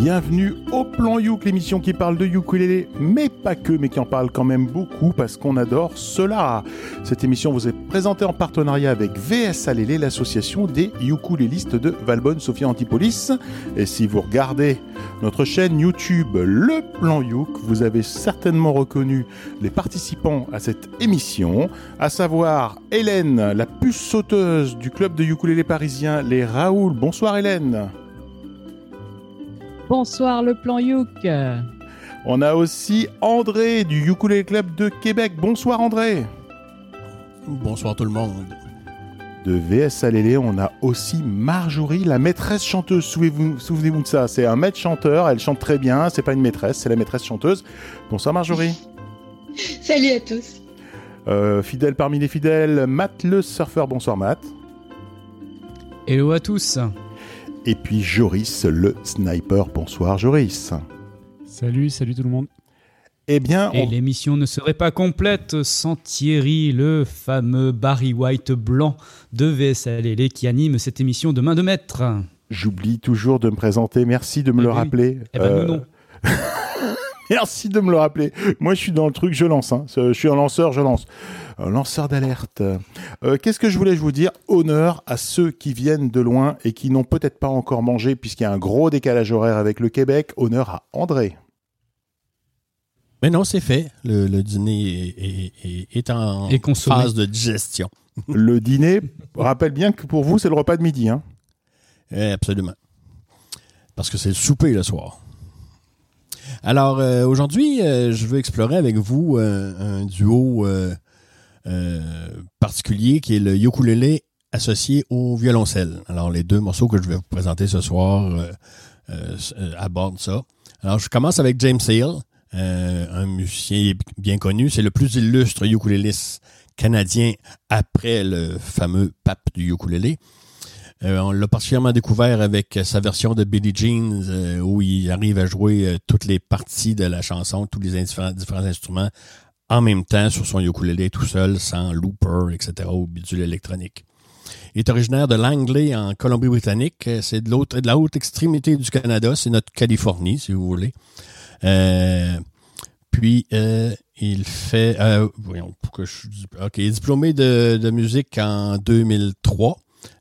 Bienvenue au Plan Youk, l'émission qui parle de ukulélé, mais pas que, mais qui en parle quand même beaucoup parce qu'on adore cela. Cette émission vous est présentée en partenariat avec VS Alélé, l'association des ukulélistes de Valbonne, Sophia Antipolis. Et si vous regardez notre chaîne YouTube Le Plan Youk, vous avez certainement reconnu les participants à cette émission, à savoir Hélène, la puce sauteuse du club de ukulélé parisien Les Raoul. Bonsoir Hélène. Bonsoir le plan Youk. On a aussi André du Ukulele Club de Québec. Bonsoir André. Bonsoir tout le monde. De VS Alélé, on a aussi Marjorie, la maîtresse chanteuse. Souvenez-vous souvenez de ça. C'est un maître chanteur. Elle chante très bien. C'est pas une maîtresse, c'est la maîtresse chanteuse. Bonsoir Marjorie. Salut à tous. Euh, fidèle parmi les fidèles, Matt le surfeur. Bonsoir Matt. Hello à tous. Et puis Joris le sniper. Bonsoir Joris. Salut, salut tout le monde. Eh bien, Et l'émission ne serait pas complète sans Thierry, le fameux Barry White blanc de VSLL qui anime cette émission de main de maître. J'oublie toujours de me présenter. Merci de me Eh le oui. rappeler. Eh ben, nous, non. Merci de me le rappeler. Moi, je suis dans le truc, je lance. hein. Je suis un lanceur, je lance. Un lanceur d'alerte. Euh, Qu'est-ce que je voulais vous dire? Honneur à ceux qui viennent de loin et qui n'ont peut-être pas encore mangé, puisqu'il y a un gros décalage horaire avec le Québec. Honneur à André. Mais non, c'est fait. Le, le dîner est, est- est- en Et phase de digestion. Le dîner, rappelle bien que pour vous, c'est le repas de midi. Hein. Eh, absolument. Parce que c'est le souper le soir. Alors, euh, aujourd'hui, euh, je veux explorer avec vous euh, un duo particulier qui est le ukulélé associé au violoncelle. Alors, les deux morceaux que je vais vous présenter ce soir abordent ça. Alors, je commence avec James Hill, un musicien bien connu. C'est le plus illustre ukuléliste canadien après le fameux pape du ukulélé. Euh, on l'a particulièrement découvert avec sa version de Billie Jean, euh, où il arrive à jouer euh, toutes les parties de la chanson, tous les différents, instruments en même temps sur son ukulélé tout seul, sans looper, etc., ou bidule électronique. Il est originaire de Langley, en Colombie-Britannique. C'est de, l'autre, de la haute extrémité du Canada. C'est notre Californie, si vous voulez. Euh, puis, euh, il fait... Euh, voyons, pourquoi je... OK, il est diplômé de, de musique en 2003.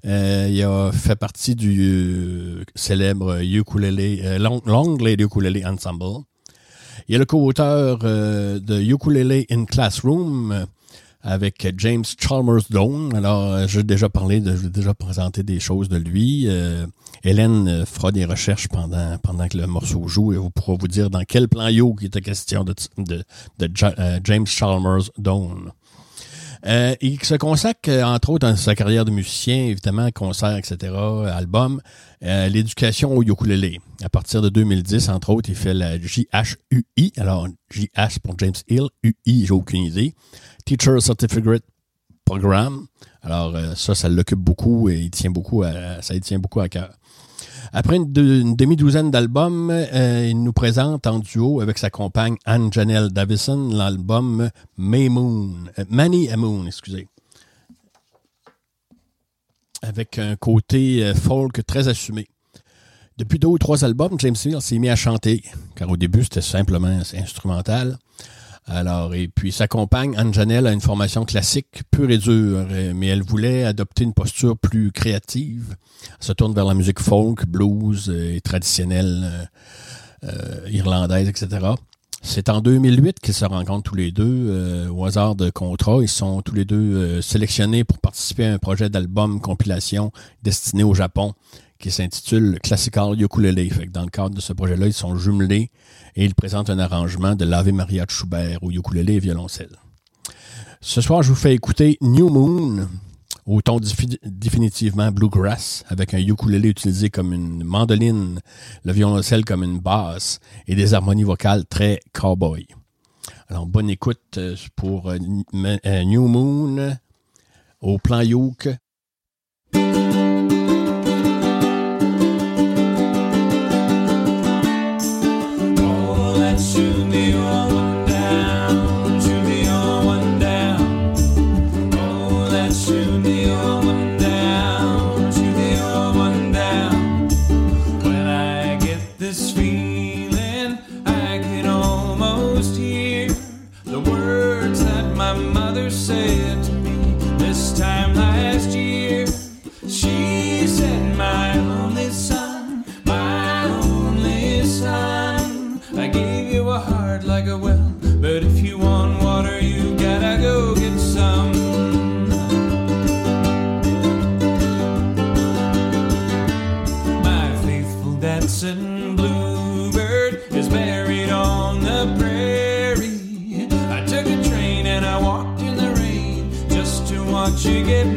Euh, il a fait partie du euh, célèbre ukulélé, euh, Long, Langley Ukulele Ensemble. Il est le co-auteur euh, de Ukulele in Classroom euh, avec James Chalmers Doan. Alors, euh, j'ai déjà parlé, j'ai déjà présenté des choses de lui. Hélène fera des recherches pendant, pendant que le morceau joue et vous pourra vous dire dans quel plan yo il était question de, de, de Ja- James Chalmers Doan. Euh, il se consacre, euh, entre autres, dans sa carrière de musicien, évidemment, concerts, etc., albums, euh, l'éducation au ukulélé. À partir de 2010, entre autres, il fait la JHUI. Alors, JH pour James Hill, UI, j'ai aucune idée. Teacher Certificate Program. Alors, ça, ça l'occupe beaucoup et il tient beaucoup à, ça il tient beaucoup à cœur. Après une, demi-douzaine d'albums, euh, il nous présente en duo avec sa compagne Anne Janelle Davison l'album May Moon, euh, Many a Moon. Avec un côté euh, folk très assumé. Depuis deux ou trois albums, James Hill s'est mis à chanter, car au début c'était simplement instrumental. Alors, et puis sa compagne, Anne Janelle, a une formation classique pure et dure, euh, mais elle voulait adopter une posture plus créative. Se tourne vers la musique folk, blues euh, et traditionnelle euh, irlandaise, etc. C'est en 2008 qu'ils se rencontrent tous les deux au hasard de contrat. Ils sont tous les deux sélectionnés pour participer à un projet d'album compilation destiné au Japon qui s'intitule Classical Ukulele. Dans le cadre de ce projet-là, ils sont jumelés et ils présentent un arrangement de l'Ave Maria de Schubert au ukulélé et violoncelle. Ce soir, je vous fais écouter New Moon au ton défi- définitivement bluegrass, avec un ukulélé utilisé comme une mandoline, le violoncelle comme une basse et des harmonies vocales très cowboy. Alors, bonne écoute euh, pour euh, New Moon au plan Yoke. Like well. But if you want water, you gotta go get some. My faithful dancing bluebird is buried on the prairie. I took a train and I walked in the rain just to watch you get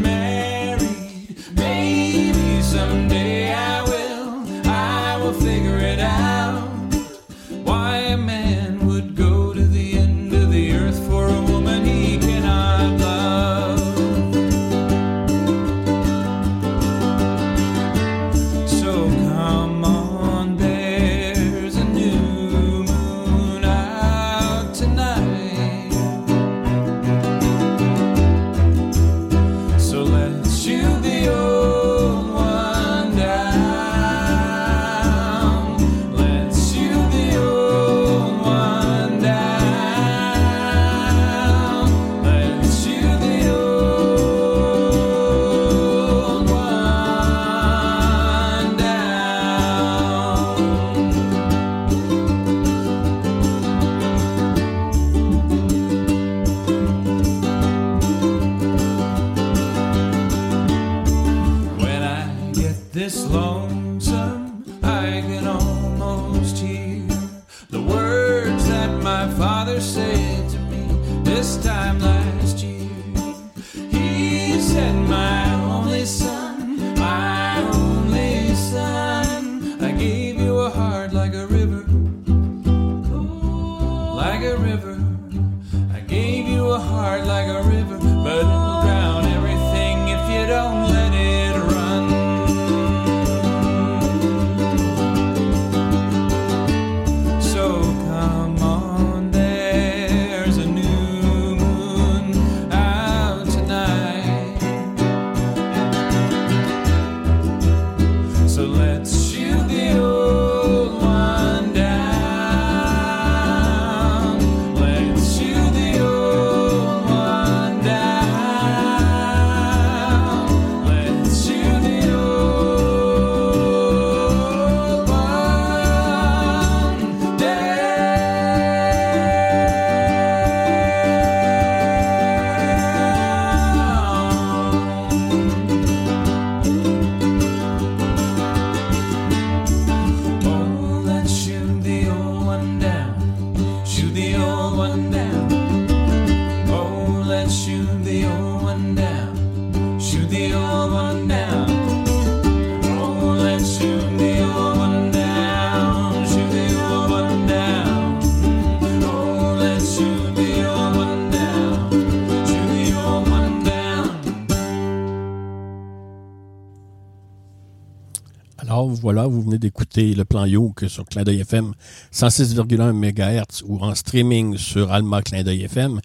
voilà, vous venez d'écouter le plan Yoke sur Clin d'œil FM 106,1 MHz ou en streaming sur Alma Clin FM.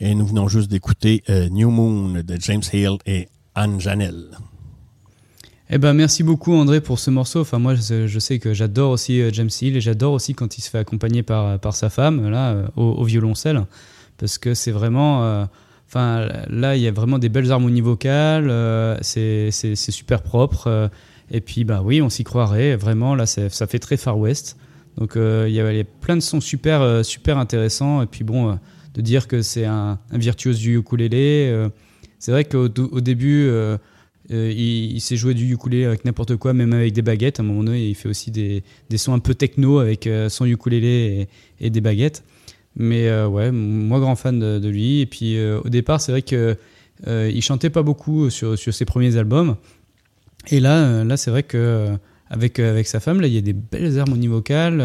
Et nous venons juste d'écouter euh, New Moon de James Hill et Anne Janelle. Eh ben, merci beaucoup André pour ce morceau. Enfin, moi, je, sais que j'adore aussi euh, James Hill et j'adore aussi quand il se fait accompagner par, par sa femme là euh, au, violoncelle, parce que c'est vraiment. euh, Enfin, là, il y a vraiment des belles harmonies vocales. euh, c'est super propre. Et puis, bah oui, on s'y croirait. Vraiment, là, ça fait très Far West. Donc, euh, il y, a, il y a plein de sons super, euh, super intéressants. Et puis, bon, euh, de dire que c'est un, virtuose du ukulélé. c'est vrai qu'au au début, il, sait jouer du ukulélé avec n'importe quoi, même avec des baguettes. À un moment donné, il fait aussi des, sons un peu techno avec son ukulélé et, des baguettes. Mais ouais, moi grand fan de, lui. Et puis au départ, c'est vrai que euh, il chantait pas beaucoup sur ses premiers albums. Et là, euh, là c'est vrai que euh, avec, euh, avec sa femme, là, il y a des belles harmonies vocales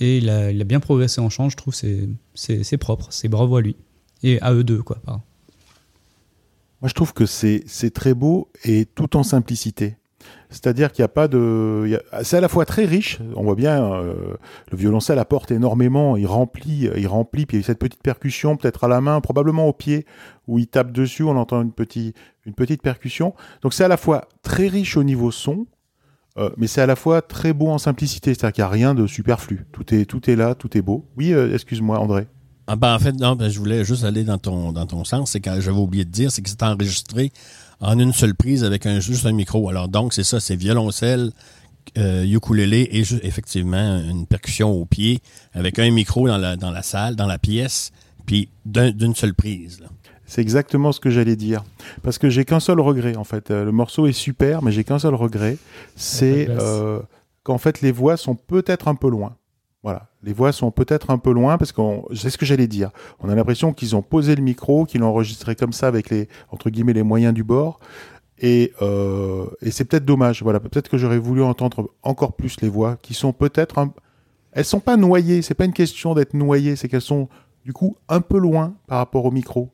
et il a, il a bien progressé en chant. Je trouve c'est propre, c'est bravo à lui et à eux deux quoi. pardon. Moi, je trouve que c'est très beau et tout en simplicité. C'est-à-dire qu'il n'y a pas de. C'est à la fois très riche. On voit bien, euh, le violoncelle apporte énormément. Il remplit, il remplit. Puis il y a cette petite percussion, peut-être à la main, probablement au pied, où il tape dessus. On entend une petite, une petite percussion. Donc c'est à la fois très riche au niveau son, euh, mais c'est à la fois très beau en simplicité. C'est-à-dire qu'il n'y a rien de superflu. Tout est, tout est là, tout est beau. Oui, euh, excuse-moi, André. Ah ben, en fait, non, ben, je voulais juste aller dans ton, dans ton sens. C'est que j'avais oublié de dire, c'est que c'est enregistré en une seule prise avec un, juste un micro. Alors donc, c'est ça, c'est violoncelle, euh, ukulélé et effectivement une percussion au pied avec un micro dans la, dans la salle, dans la pièce, puis d'un- d'une seule prise. là. C'est exactement ce que j'allais dire. Parce que j'ai qu'un seul regret, en fait. Euh, Le morceau est super, mais j'ai qu'un seul regret. C'est euh, qu'en fait, les voix sont peut-être un peu loin. Voilà. Les voix sont peut-être un peu loin parce que c'est ce que j'allais dire. On a l'impression qu'ils ont posé le micro, qu'ils l'ont enregistré comme ça avec les, entre guillemets, les moyens du bord. Et, euh, et c'est peut-être dommage. Voilà. Peut-être que j'aurais voulu entendre encore plus les voix qui sont peut-être un... Elles sont pas noyées. C'est pas une question d'être noyées. C'est qu'elles sont, du coup, un peu loin par rapport au micro.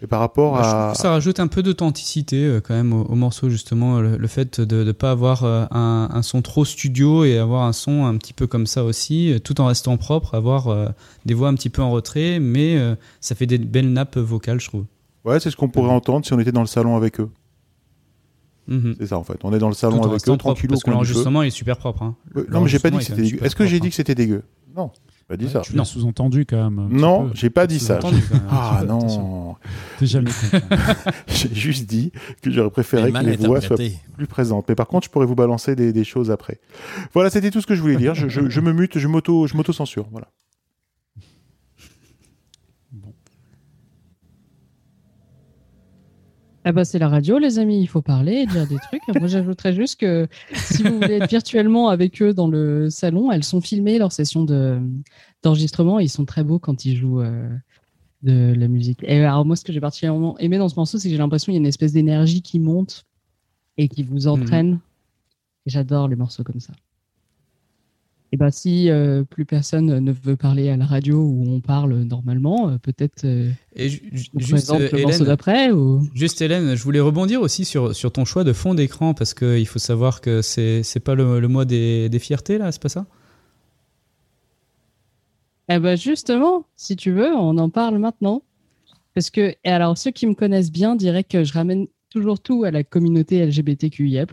Et par rapport Bah, je que ça rajoute un peu d'authenticité euh, quand même au, au morceau justement le, le fait de ne pas avoir euh, un, un son trop studio et avoir un son un petit peu comme ça aussi euh, tout en restant propre avoir euh, des voix un petit peu en retrait mais euh, ça fait des belles nappes vocales je trouve Ouais, c'est ce qu'on pourrait entendre si on était dans le salon avec eux. Mhm. C'est ça, en fait. On est dans le salon avec eux, au parce que l'enregistrement est super propre hein. Euh, Non, mais j'ai pas dit que c'était dégueu. Est-ce que j'ai dit que c'était dégueu? Non, pas dit ça. Tu l'as sous-entendu quand même. Non, j'ai pas dit ça. Ah non, T'es jamais content. j'ai juste dit que j'aurais préféré que les voix soient plus présentes. Mais par contre, je pourrais vous balancer des, des choses après. Voilà, c'était tout ce que je voulais dire. Je, je- je me mute, je m'auto, je m'auto-censure. Voilà. Ah bah c'est la radio, les amis, il faut parler et dire des trucs. Moi, j'ajouterais juste que si vous voulez être virtuellement avec eux dans le salon, elles sont filmées, leurs sessions de- d'enregistrement, ils sont très beaux quand ils jouent euh, de la musique. Et alors moi, ce que j'ai particulièrement aimé dans ce morceau, c'est que j'ai l'impression qu'il y a une espèce d'énergie qui monte et qui vous entraîne. Et j'adore les morceaux comme ça. Et bah si euh, plus personne ne veut parler à la radio où on parle normalement, euh, peut-être euh, juste euh, Hélène d'après ou... Juste Hélène, je voulais rebondir aussi sur, sur ton choix de fond d'écran parce qu'il faut savoir que c'est c'est pas le, le mois des, des fiertés là, c'est pas ça? Eh ben justement, si tu veux, on en parle maintenant. Parce que, et alors ceux qui me connaissent bien diraient que je ramène toujours tout à la communauté LGBTQIA+,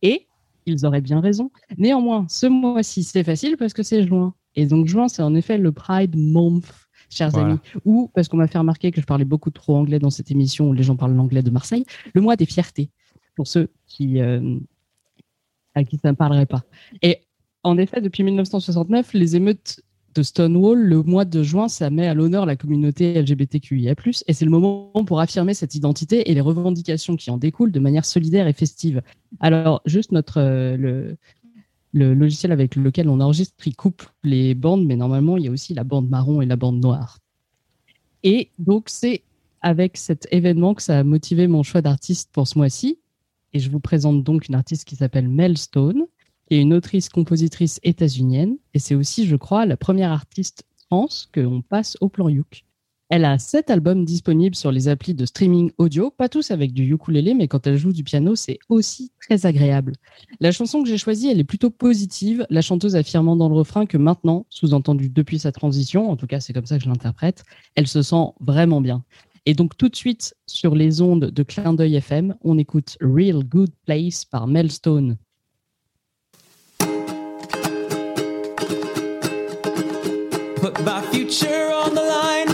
et ils auraient bien raison. Néanmoins, ce mois-ci, c'est facile parce que c'est juin. Et donc juin, c'est en effet le Pride Month, chers Voilà. amis. Ou, parce qu'on m'a fait remarquer que je parlais beaucoup trop anglais dans cette émission où les gens parlent l'anglais de Marseille, le mois des fiertés, pour ceux qui, euh, à qui ça ne parlerait pas. Et en effet, depuis 1969, les émeutes de Stonewall, le mois de juin, ça met à l'honneur la communauté LGBTQIA+, et c'est le moment pour affirmer cette identité et les revendications qui en découlent de manière solidaire et festive. Alors, juste notre euh, le, le logiciel avec lequel on enregistre, il coupe les bandes, mais normalement, il y a aussi la bande marron et la bande noire. Et donc, c'est avec cet événement que ça a motivé mon choix d'artiste pour ce mois-ci. Et je vous présente donc une artiste qui s'appelle Mel Stone, qui est une autrice-compositrice états-unienne. Et c'est aussi, je crois, la première artiste trans qu'on passe au plan Youk. Elle a sept albums disponibles sur les applis de streaming audio, pas tous avec du ukulélé, mais quand elle joue du piano, c'est aussi très agréable. La chanson que j'ai choisie, elle est plutôt positive, la chanteuse affirmant dans le refrain que maintenant, sous-entendu depuis sa transition, en tout cas c'est comme ça que je l'interprète, elle se sent vraiment bien. Et donc tout de suite, sur les ondes de Clin d'œil FM, on écoute Real Good Place par Mel my future on the line,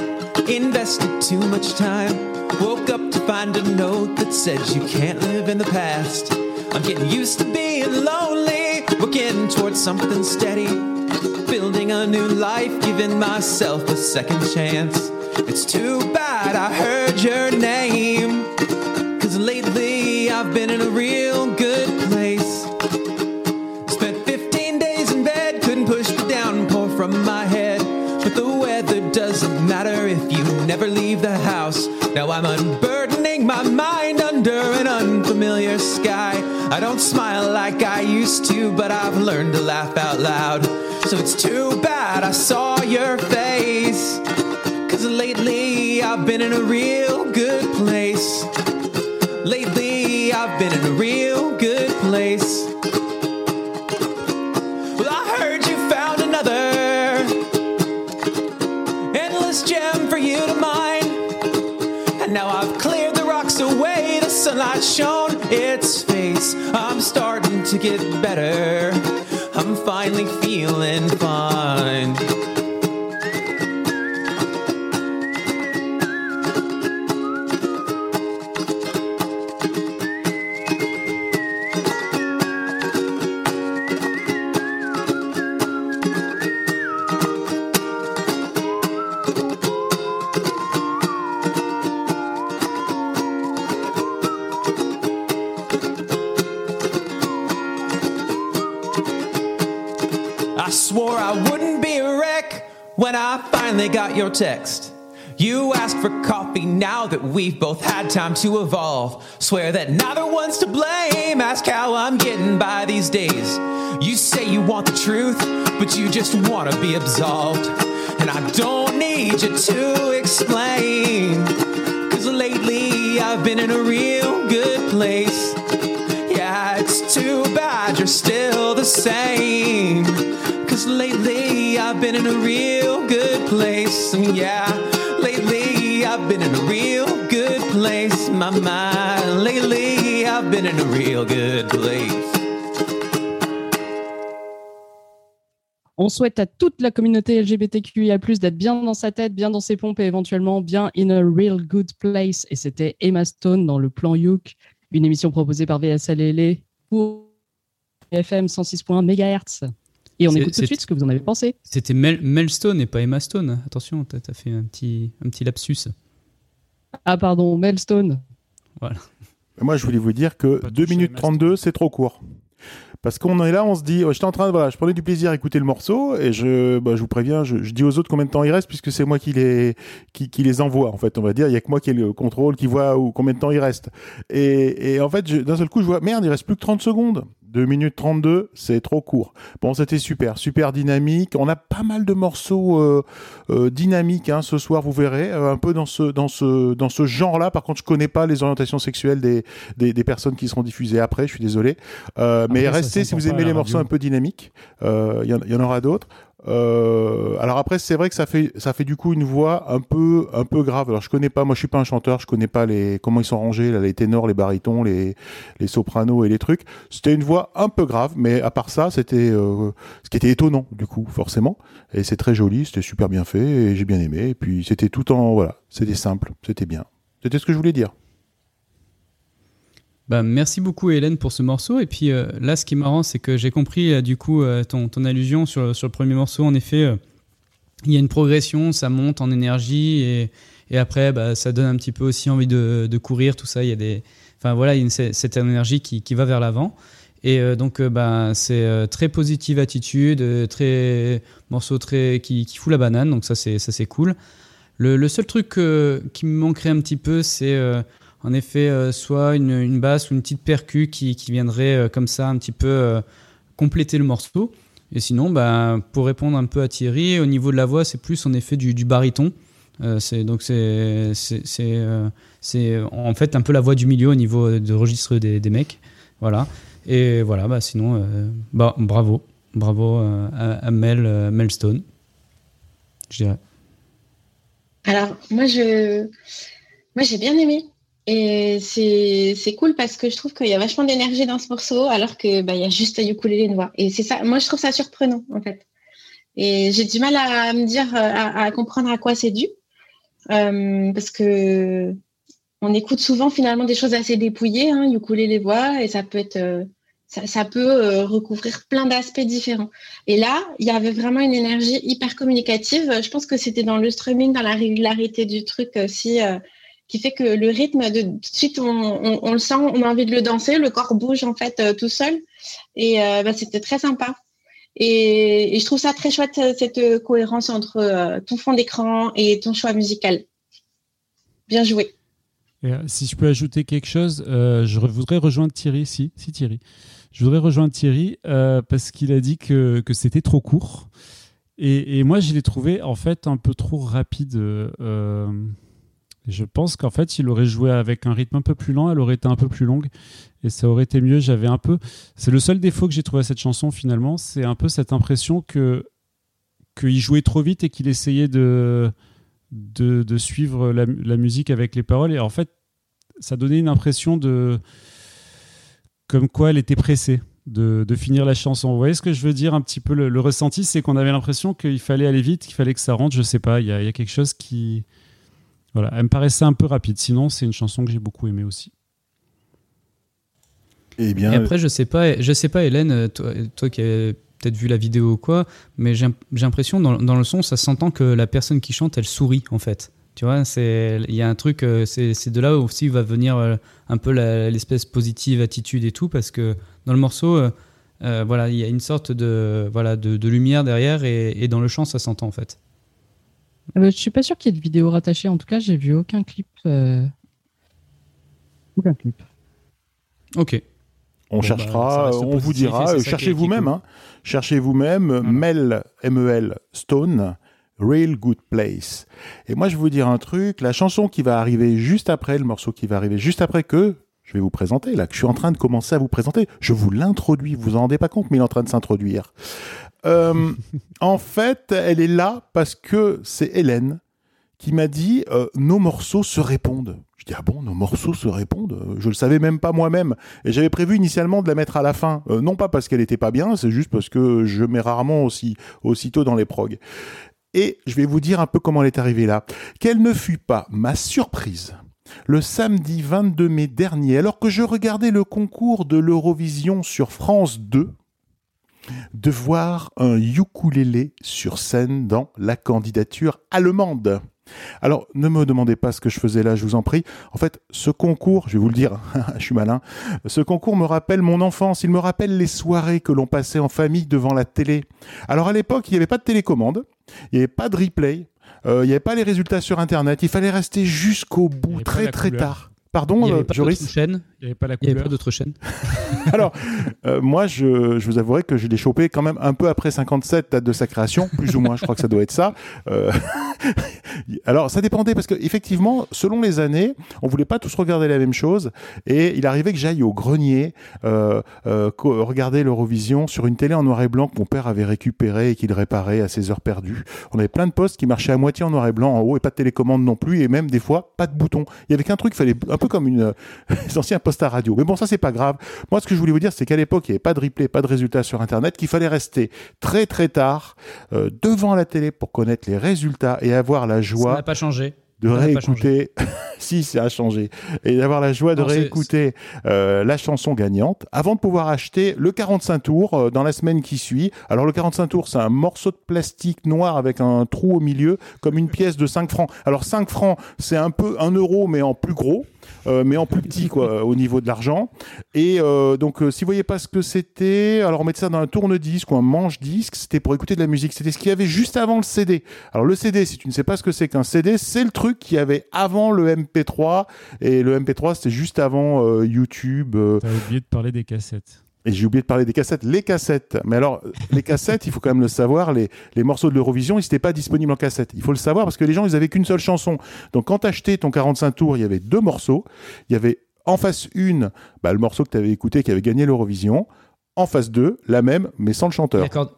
invested too much time. Woke up to find a note that said you can't live in the past. I'm getting used to being lonely, working towards something steady. Building a new life, giving myself a second chance. It's too bad I heard your name. Cause lately I've been in a real never leave the house. Now I'm unburdening my mind under an unfamiliar sky. I don't smile like I used to, but I've learned to laugh out loud. So it's too bad I saw your face. Cause lately I've been in a real good place. Lately I've been in a real good place. Now I've cleared the rocks away, the sunlight shone its face. I'm starting to get better. I'm finally feeling fine. When I finally got your text. You asked for coffee now that we've both had time to evolve. Swear that neither one's to blame. Ask how I'm getting by these days. You say you want the truth, but you just want to be absolved. And I don't need you to explain. Cause lately I've been in a real good place. Yeah, it's too bad you're still the same. On souhaite à toute la communauté LGBTQIA+, d'être bien dans sa tête, bien dans ses pompes et éventuellement bien in a real good place. Et c'était Emma Stone dans le plan Youk, une émission proposée par VSLL pour FM 106.1 MHz. Et on écoute tout de suite ce que vous en avez pensé. C'était Mel, Mel Stone et pas Emma Stone. Attention, t'as as fait un petit, un petit lapsus. Ah pardon, Mel Stone. Moi, je voulais vous dire que Pas 2 touché minutes à Master. 32, c'est trop court. Parce qu'on est là, on se dit, ouais, j'étais en train de, voilà, je prenais du plaisir à écouter le morceau et je, bah, je vous préviens, je, je dis aux autres combien de temps il reste puisque c'est moi qui les, qui, qui les envoie. En fait, on va dire, il y a que moi qui ai le contrôle, qui voit où, combien de temps il reste. Et, et en fait, d'un seul coup, je vois, merde, il reste plus que 30 secondes. 2 minutes 32, c'est trop court. Bon, c'était super, super dynamique. On a pas mal de morceaux euh, euh, dynamiques hein, ce soir, vous verrez, euh, un peu dans ce, dans ce, dans ce genre-là. Par contre, je connais pas les orientations sexuelles des, des, des personnes qui seront diffusées après, je suis désolé. Mais ça restez si vous aimez les morceaux un peu dynamiques. Il y, en- il y en aura d'autres. Euh, alors après, c'est vrai que ça fait, ça fait du coup une voix un peu, un peu grave. Alors je connais pas, moi je suis pas un chanteur, je connais pas les, comment ils sont rangés, là, les ténors, les barytons, les, les sopranos et les trucs. C'était une voix un peu grave, mais à part ça, c'était, euh, ce qui était étonnant du coup, forcément. Et c'est très joli, c'était super bien fait et j'ai bien aimé. Et puis c'était tout en, voilà, c'était simple, c'était bien. C'était ce que je voulais dire. Bah, merci beaucoup Hélène pour ce morceau. Et puis euh, là, ce qui est marrant, c'est que j'ai compris euh, du coup euh, ton, ton allusion sur, sur le premier morceau. En effet, il y a une progression, ça monte en énergie et, et après, bah, ça donne un petit peu aussi envie de, de courir, tout ça. Il y a des, enfin voilà, il y a cette énergie qui, qui va vers l'avant. Et donc, bah, c'est très positive attitude, très morceau très qui, qui fout la banane. Donc ça, c'est ça, c'est cool. Le, le seul truc qui me manquerait un petit peu, c'est en effet euh, soit une, basse ou une petite percu qui, viendrait euh, comme ça un petit peu euh, compléter le morceau. Et sinon, bah, pour répondre un peu à Thierry, au niveau de la voix, c'est plus en effet du, baryton. C'est donc c'est en fait un peu la voix du milieu au niveau de registre des, mecs. Voilà. Et voilà, bah sinon, bah, bravo, bravo à, Mel Stone, je dirais. Alors, moi, je, moi, j'ai bien aimé. Et c'est, cool parce que je trouve qu'il y a vachement d'énergie dans ce morceau, alors que, bah, y a juste à ukulélé une voix. Et c'est ça, moi, je trouve ça surprenant, en fait. Et j'ai du mal à me dire, euh, à, comprendre à quoi c'est dû. Euh, parce que on écoute souvent finalement des choses assez dépouillées, hein, ukulélé voix, et ça peut être, euh, ça, peut recouvrir plein d'aspects différents. Et là, il y avait vraiment une énergie hyper communicative. Je pense que c'était dans le streaming, dans la régularité du truc aussi, qui fait que le rythme, de, tout de suite, on, le sent, on a envie de le danser, le corps bouge en fait euh, tout seul. Et euh, bah, c'était très sympa. Et, je trouve ça très chouette, euh, cette cohérence entre ton fond d'écran et ton choix musical. Bien joué. Si je peux ajouter quelque chose, je voudrais rejoindre Thierry. Si, si Thierry. Je voudrais rejoindre Thierry parce qu'il a dit que, que c'était trop court. Et, et moi, je l'ai trouvé en fait un peu trop rapide. Je pense qu'en fait, il aurait joué avec un rythme un peu plus lent, elle aurait été un peu plus longue et ça aurait été mieux. J'avais un peu. C'est le seul défaut que j'ai trouvé à cette chanson finalement, c'est un peu cette impression que qu'il jouait trop vite et qu'il essayait de, de, suivre la, musique avec les paroles. Et en fait, ça donnait une impression de. comme quoi elle était pressée de, de finir la chanson. Vous voyez ce que je veux dire un petit peu Le, ressenti, c'est qu'on avait l'impression qu'il fallait aller vite, qu'il fallait que ça rentre. Je sais pas, il y a quelque chose qui. Voilà, elle me paraissait un peu rapide. Sinon, c'est une chanson que j'ai beaucoup aimée aussi. Eh bien, Et après, je sais pas, je sais pas, Hélène, euh, toi, toi qui as peut-être vu la vidéo ou quoi, mais j'ai j'ai l'impression dans, dans le son, ça s'entend que la personne qui chante, elle sourit en fait. Tu vois, c'est il y a un truc, euh, c'est c'est de là où aussi va venir euh, un peu l'espèce positive attitude et tout, parce que dans le morceau, Euh, voilà, il y a une sorte de, voilà, de, de lumière derrière et, et dans le chant, ça s'entend en fait. Euh, je suis pas sûr qu'il y ait de vidéo rattachée. En tout cas, j'ai vu aucun clip. euh, Aucun clip. Ok. On Bon, cherchera, bah, on vous dira, cherchez vous-même, hein. cherchez vous-même, Mel, M-E-L, Stone, Real Good Place. Et moi, je vais vous dire un truc, la chanson qui va arriver juste après, le morceau qui va arriver juste après que je vais vous présenter, là, que je suis en train de commencer à vous présenter, je vous l'introduis, vous vous en rendez pas compte, mais il est en train de s'introduire. Euh, en fait, elle est là parce que c'est Hélène qui m'a dit euh, nos morceaux se répondent. Je dis ah bon, nos morceaux se répondent? Euh, Je le savais même pas moi-même. Et j'avais prévu initialement de la mettre à la fin. Non pas parce qu'elle était pas bien, c'est juste parce que je mets rarement aussi aussitôt dans les progs. Et je vais vous dire un peu comment elle est arrivée là. Quelle ne fut pas ma surprise le samedi 22 mai dernier, alors que je regardais le concours de l'Eurovision sur France 2, de voir un ukulélé sur scène dans la candidature allemande. Alors, ne me demandez pas ce que je faisais là, je vous en prie. En fait, ce concours, je vais vous le dire, je suis malin, ce concours me rappelle mon enfance, il me rappelle les soirées que l'on passait en famille devant la télé. Alors, à l'époque, il n'y avait pas de télécommande, il n'y avait pas de replay, euh, il n'y avait pas les résultats sur Internet, il fallait rester jusqu'au bout, très très couleur. tard. Pardon, Il n'y euh, avait pas d'autres Joris chaînes. Il n'y avait pas la Il n'y avait couleur. pas d'autres chaînes. Alors, euh, moi, je, je vous avouerai que je l'ai chopé quand même un peu après 57, date de sa création, plus ou moins, je crois que ça doit être ça. Euh, alors, ça dépendait parce que effectivement, selon les années, on voulait pas tous regarder la même chose, et il arrivait que j'aille au grenier euh, euh, regarder l'Eurovision sur une télé en noir et blanc que mon père avait récupéré et qu'il réparait à ses heures perdues. On avait plein de postes qui marchaient à moitié en noir et blanc en haut et pas de télécommande non plus, et même des fois pas de bouton. Il y avait qu'un truc, fallait un peu comme une les anciens postes à radio. Mais bon, ça c'est pas grave. Moi, ce que je voulais vous dire, c'est qu'à l'époque, il n'y avait pas de replay, pas de résultats sur Internet, qu'il fallait rester très très tard euh, devant la télé pour connaître les résultats et avoir la Ça joie n'a pas changé. de ça réécouter. si, ça a changé. Et d'avoir la joie de Non, réécouter euh, la chanson gagnante avant de pouvoir acheter le 45 tours euh, dans la semaine qui suit. Alors, le 45 tours, c'est un morceau de plastique noir avec un trou au milieu, comme une pièce de 5 francs. Alors, 5 francs, c'est un peu un euro, mais en plus gros. Euh, mais en plus petit quoi au niveau de l'argent. Et euh, donc euh, si vous voyez pas ce que c'était alors on mettait ça dans un tourne-disque ou un manche-disque. C'était pour écouter de la musique. C'était ce qu'il y avait juste avant le CD alors le CD si tu ne sais pas ce que c'est qu'un CD c'est le truc qu'il y avait avant le MP3 et le MP3 c'était juste avant YouTube T'as oublié de parler des cassettes. Et j'ai oublié de parler des cassettes. Les cassettes. Mais alors, les cassettes, il faut quand même le savoir, les, les morceaux de l'Eurovision, ils n'étaient pas disponibles en cassette. Il faut le savoir parce que les gens, ils avaient qu'une seule chanson. Donc, quand t'achetais ton 45 tours, il y avait deux morceaux. Il y avait en face une, bah, le morceau que tu avais écouté qui avait gagné l'Eurovision. En face deux, la même, mais sans le chanteur. accorde-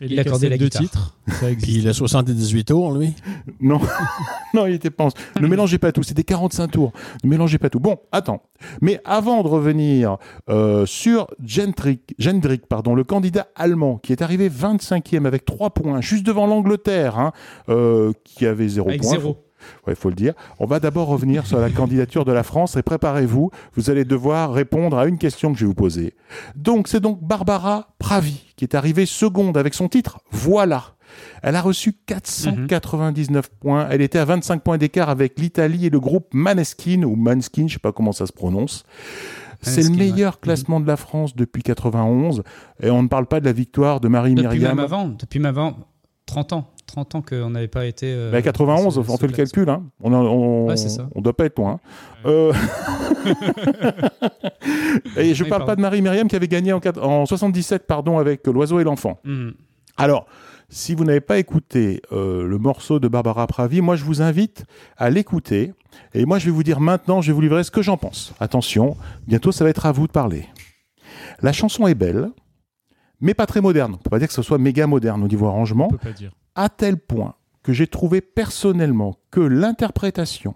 et- Il les accordait la de guitare. titres, ça Puis existe. il a 78 tours, lui. Non, non, il était pas. en- Ne mélangez pas tout. C'était 45 tours. Ne mélangez pas tout. Bon, attends. Mais avant de revenir euh, sur Gendrick, Gendrick, pardon, le candidat allemand qui est arrivé 25e avec 3 points, juste devant l'Angleterre, hein, euh, qui avait 0 Avec points. Ouais, faut le dire. On va d'abord revenir sur la candidature de la France et préparez-vous. Vous allez devoir répondre à une question que je vais vous poser. Donc, c'est donc Barbara Pravi qui est arrivée seconde avec son titre Voilà. Elle a reçu 499 points. Elle était à 25 points d'écart avec l'Italie et le groupe Maneskin ou Manskin, je sais pas comment ça se prononce. C'est le Maneskin, ouais. meilleur classement de la France depuis 91 et on ne parle pas de la victoire de Marie Depuis Myriam. même avant, depuis même avant, 30 ans. 30 ans qu'on n'avait pas été. euh, Bah, 91, ce- on fait le calcul. Hein. On, on, Ouais, c'est ça. on doit pas être loin. Euh, et je Oui, parle pardon. pas de Marie Myriam qui avait gagné en, quatre- en 77 pardon, avec L'Oiseau et l'Enfant. Mhm. Alors, si vous n'avez pas écouté euh, le morceau de Barbara Pravi, moi je vous invite à l'écouter. Et moi je vais vous dire maintenant, je vais vous livrer ce que j'en pense. Attention, bientôt ça va être à vous de parler. La chanson est belle, mais pas très moderne. On peut pas dire que ce soit méga moderne au niveau arrangement On peut pas dire. À tel point que j'ai trouvé personnellement que l'interprétation,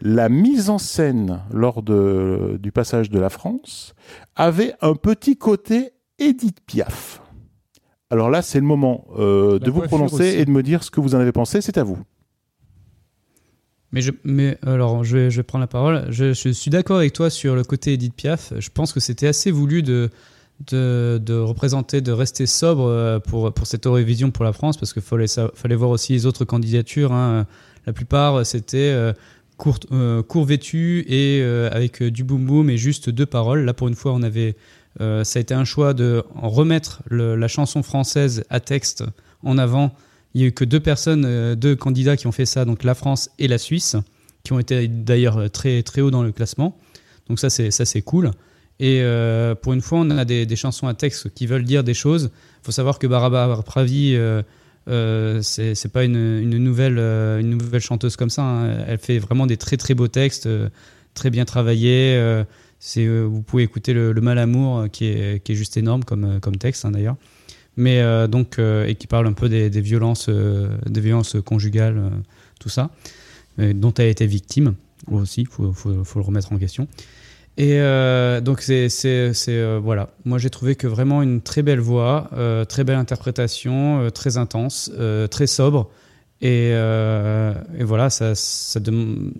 la mise en scène lors de- du passage de la France avait un petit côté Edith Piaf. Alors là, c'est le moment euh, de vous prononcer aussi. et de me dire ce que vous en avez pensé. C'est à vous. Mais, je, mais alors, je vais, je prendre la parole. Je, je suis d'accord avec toi sur le côté Edith Piaf. Je pense que c'était assez voulu de, de, représenter, de rester sobre euh, pour, pour cette Eurovision pour la France, parce qu'il fallait, fallait voir aussi les autres candidatures. hein. La plupart, c'était euh, court, euh, court vêtu et euh, avec euh, du boom boom et juste deux paroles. Là, pour une fois, on avait Euh, ça a été un choix de remettre la chanson française à texte en avant. Il y a eu que deux personnes, euh, deux candidats qui ont fait ça, donc la France et la Suisse, qui ont été d'ailleurs très très haut dans le classement. Donc ça c'est cool. Et euh, pour une fois, on a des, chansons à texte qui veulent dire des choses. Il faut savoir que Baraba Pravi, euh, euh, c'est pas une, une nouvelle euh, une nouvelle chanteuse comme ça. hein. Elle fait vraiment des très très beaux textes, euh, très bien travaillés. c'est vous pouvez écouter le, le Mal Amour euh, qui est qui est juste énorme comme comme texte hein, d'ailleurs. Mais donc et qui parle un peu des, des violences des violences conjugales, tout ça, dont elle a été victime aussi. Faut, faut, faut le remettre en question. Et euh, donc c'est euh, voilà. Moi j'ai trouvé que vraiment une très belle voix, euh, très belle interprétation, euh, très intense, très sobre. Et, et voilà, ça, ça dem-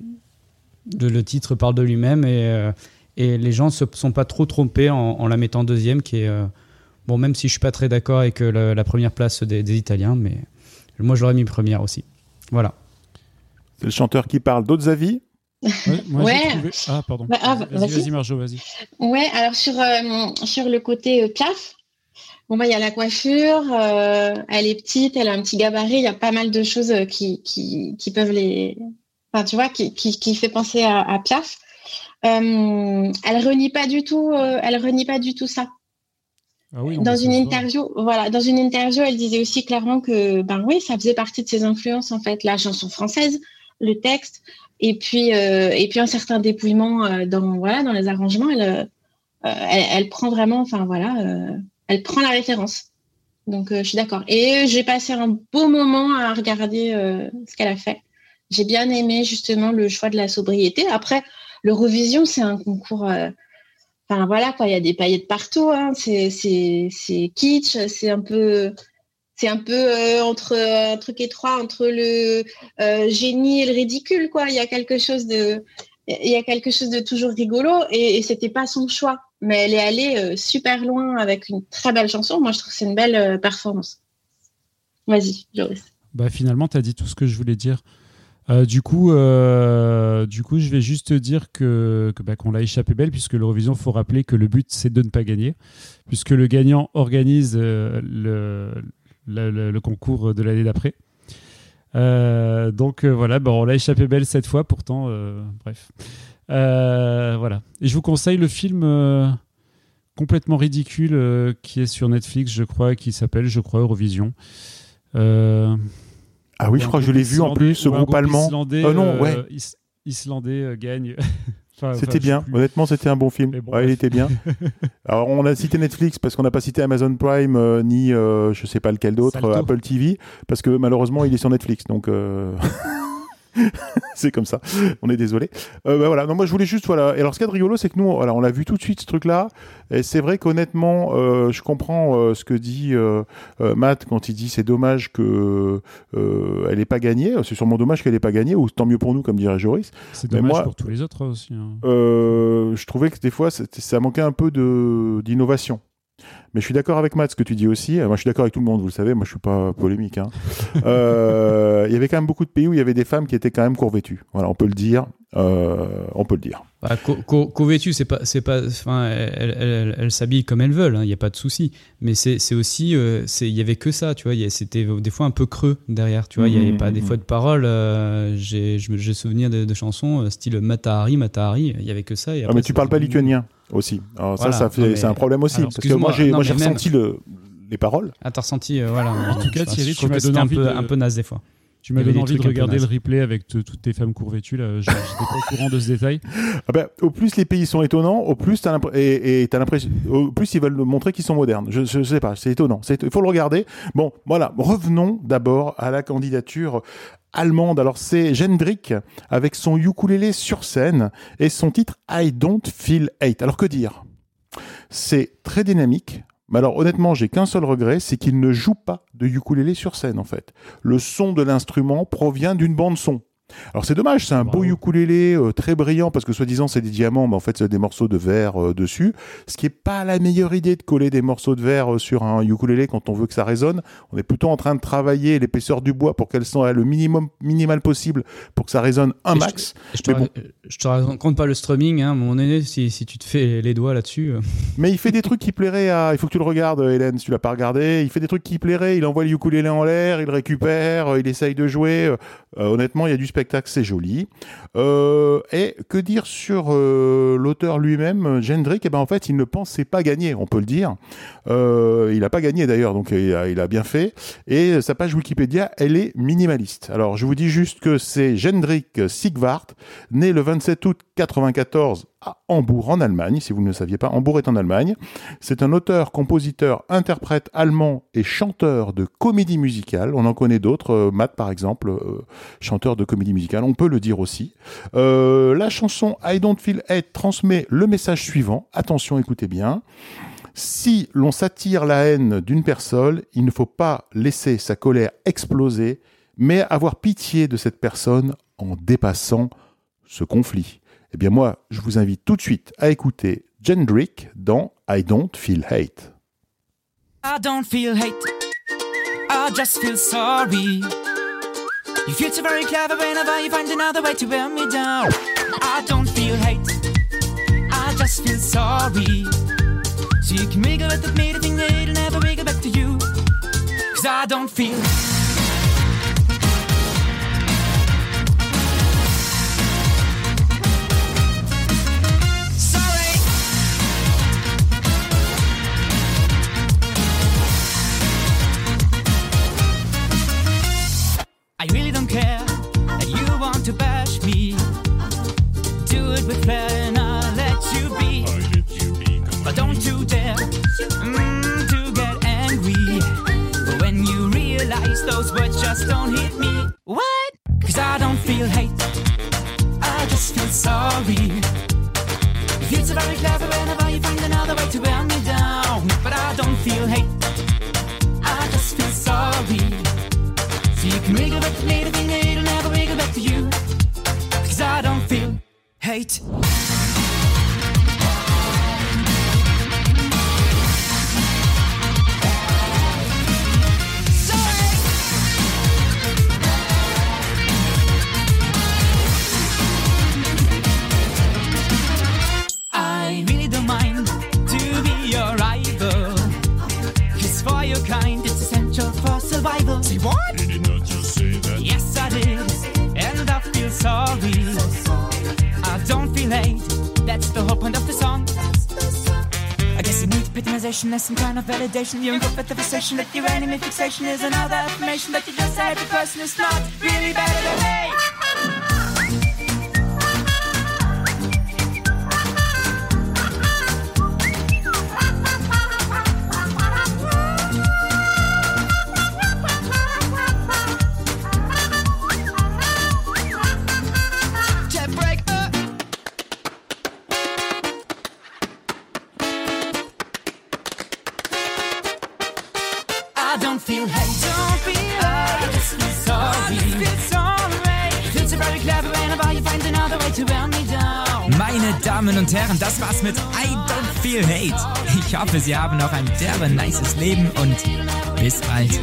le, titre parle de lui-même et, et les gens ne se sont pas trop trompés en, la mettant deuxième, qui est bon, même si je suis pas très d'accord avec la, la première place des, des Italiens, mais moi je l'aurais mis première aussi. Voilà. C'est le chanteur qui parle. D'autres avis? Ouais, moi, j'ai Ouais. trouvé- Ah, pardon. Bah, ah, vas-y, vas-y. vas-y, Marjo, vas-y. Ouais, alors sur, euh, sur le côté euh, Piaf, bon, bah, il y a la coiffure, euh, elle est petite, elle a un petit gabarit, il y a pas mal de choses qui, qui, qui peuvent les. Enfin, tu vois, qui, qui, qui fait penser à, à Piaf. Elle renie pas du tout, elle renie pas du tout ça. Ah oui, une voilà, dans une interview, elle disait aussi clairement que, ben oui, ça faisait partie de ses influences en fait, la chanson française, le texte, et puis euh, et puis un certain dépouillement euh, dans voilà dans les arrangements. Elle, euh, elle, prend vraiment, enfin voilà, elle prend la référence. Donc je suis d'accord. Et j'ai passé un beau moment à regarder ce qu'elle a fait. J'ai bien aimé justement le choix de la sobriété. Après, l'Eurovision, c'est un concours. Enfin voilà quoi, il y a des paillettes partout. Hein. C'est kitsch, c'est un peu c'est un peu euh, entre euh, un truc étroit entre le euh, génie et le ridicule quoi. Il y a quelque chose de il y a quelque chose de toujours rigolo et, et c'était pas son choix, mais elle est allée super loin avec une très belle chanson. Moi je trouve que c'est une belle performance. Vas-y, Joris. Bah, finalement, tu as dit tout ce que je voulais dire. Du, coup, du coup, je vais juste te dire que, bah, qu'on l'a échappé belle, puisque l'Eurovision, faut rappeler que le but, c'est de ne pas gagner, puisque le gagnant organise le, le, le- le concours de l'année d'après. Euh, donc euh, voilà, bah, on l'a échappé belle cette fois, pourtant, euh, bref. Voilà. Et je vous conseille le film complètement ridicule qui est sur Netflix, je crois, qui s'appelle, je crois, Eurovision. Ah oui, je crois que je l'ai vu en plus, ce groupe allemand. Islandais, non, ouais. is- islandais gagne. Enfin, C'était bien, honnêtement, c'était un bon film. Mais bon, Ouais, il était bien. Alors, on a cité Netflix parce qu'on n'a pas cité Amazon Prime euh, ni euh, je sais pas lequel d'autre, euh, Apple TV, parce que malheureusement, il est sur Netflix, donc euh, c'est comme ça. On est désolé. Euh, bah, voilà. Non, moi, je voulais juste voilà. Et alors, ce qui est rigolo, c'est que nous, voilà, on l'a vu tout de suite ce truc-là. Et c'est vrai qu'honnêtement, euh, je comprends euh, ce que dit euh, Matt quand il dit c'est dommage que elle ait pas gagné. C'est sûrement dommage qu'elle ait pas gagné, ou tant mieux pour nous, comme dirait Joris. C'est dommage moi- pour tous les autres aussi. hein. Je trouvais que des fois, ça manquait un peu de d'innovation. Je suis d'accord avec Matt, ce que tu dis aussi. Euh, Moi, je suis d'accord avec tout le monde, vous le savez. Moi, je suis pas polémique. hein. Euh, Il y avait quand même beaucoup de pays où il y avait des femmes qui étaient quand même courvêtues. Voilà, on peut le dire. Euh, on peut le dire. Bah, co- co- Covetu, c'est pas, c'est pas, enfin, elles elle, elle, elles s'habillent comme elles veulent, il n'y a pas de souci. Mais c'est c'est aussi, euh, c'est- il y avait que ça, tu vois. il y a- C'était des fois un peu creux derrière, tu vois. Il y avait Mhm, pas des mhm. fois de paroles. euh, J'ai souvenir de, de chansons euh, style Matahari, Matahari. Il y avait que ça. Et Ah, mais tu parles pas lituanien aussi. Alors Voilà. ça, ça c'est un problème aussi. alors, parce que moi, j'ai, Non, moi, j'ai mais même- ressenti le, les paroles. Ah, t'as ressenti, euh, voilà. En tout cas, Thierry, je tu trouve m'as que donné c'était un peu, de- un peu naze des fois. Tu m'as donné envie de regarder le replay avec te- toutes tes femmes courvêtues. Là, Je- j'étais pas au courant de ce détail. Ah ben, au plus les pays sont étonnants, au plus t'as l'impr- et, au plus ils veulent montrer qu'ils sont modernes. Je, je sais pas, c'est étonnant. Il faut le regarder. Bon, voilà. Revenons d'abord à la candidature allemande. Alors c'est Jendrik avec son ukulélé sur scène et son titre I Don't Feel Hate. Alors que dire? C'est très dynamique. Mais alors honnêtement, j'ai qu'un seul regret, c'est qu'il ne joue pas de ukulélé sur scène en fait. Le son de l'instrument provient d'une bande son. Alors c'est dommage, c'est un beau ukulélé euh, très brillant parce que soi-disant c'est des diamants, mais en fait c'est des morceaux de verre euh, dessus. Ce qui est pas la meilleure idée de coller des morceaux de verre euh, sur un ukulélé quand on veut que ça résonne. On est plutôt en train de travailler l'épaisseur du bois pour qu'elle soit le minimum minimal possible pour que ça résonne un Et je- max. Je te, Mais bon. je te raconte pas le strumming, hein, mon aîné, si, si tu te fais les doigts là-dessus. Mais il fait des trucs qui plairaient à. Il faut que tu le regardes, Hélène, si tu l'as pas regardé. Il fait des trucs qui plairaient. Il envoie le ukulélé en l'air, il récupère, il essaye de jouer. Honnêtement, il y a du spectacle, c'est joli. Euh, et que dire sur euh, l'auteur lui-même, Jendrik Eh ben en fait, il ne pensait pas gagner, on peut le dire. Euh, il a pas gagné d'ailleurs, donc il a, bien fait. Et sa page Wikipédia, elle est minimaliste. Alors, je vous dis juste que c'est Jendrik Sigvart, né le 27 août 94 à Hambourg, en Allemagne. Si vous ne le saviez pas, Hambourg est en Allemagne. C'est un auteur, compositeur, interprète allemand et chanteur de comédie musicale. On en connaît d'autres, euh, Matt par exemple, euh, chanteur de comédie musicale, on peut le dire aussi. Euh, la chanson I Don't Feel Hate transmet le message suivant. Attention, écoutez bien. Si l'on s'attire la haine d'une personne, il ne faut pas laisser sa colère exploser, mais avoir pitié de cette personne en dépassant ce conflit. Eh bien moi, je vous invite tout de suite à écouter Jendrik dans I Don't Feel Hate. I don't feel hate, I just feel sorry. You feel so very clever whenever you find another way to wear me down. I don't feel hate, I just feel sorry. So you can wiggle with me to think that it'll never wiggle back to you. Cause I don't feel. Kind of validation. You're in conversation that your enemy fixation is another affirmation that you just said the person is not Ich hoffe, Sie haben noch ein derbe nices Leben und bis bald.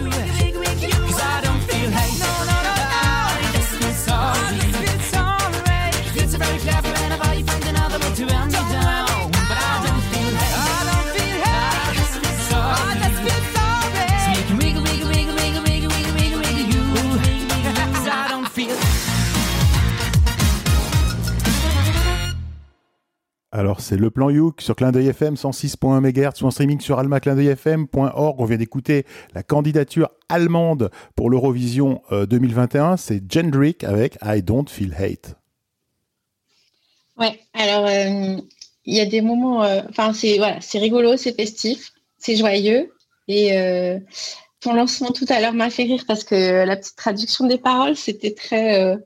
C'est le plan Youk sur Clin d'œil FM 106.1 MHz ou en streaming sur almaclindeuilfm.org. On vient d'écouter la candidature allemande pour l'Eurovision euh, 2021. C'est Jendrik avec I Don't Feel Hate. Ouais, alors euh, il y a des moments, euh, enfin c'est voilà, rigolo, c'est festif, c'est joyeux et euh, ton lancement tout à l'heure m'a fait rire parce que la petite traduction des paroles c'était très euh,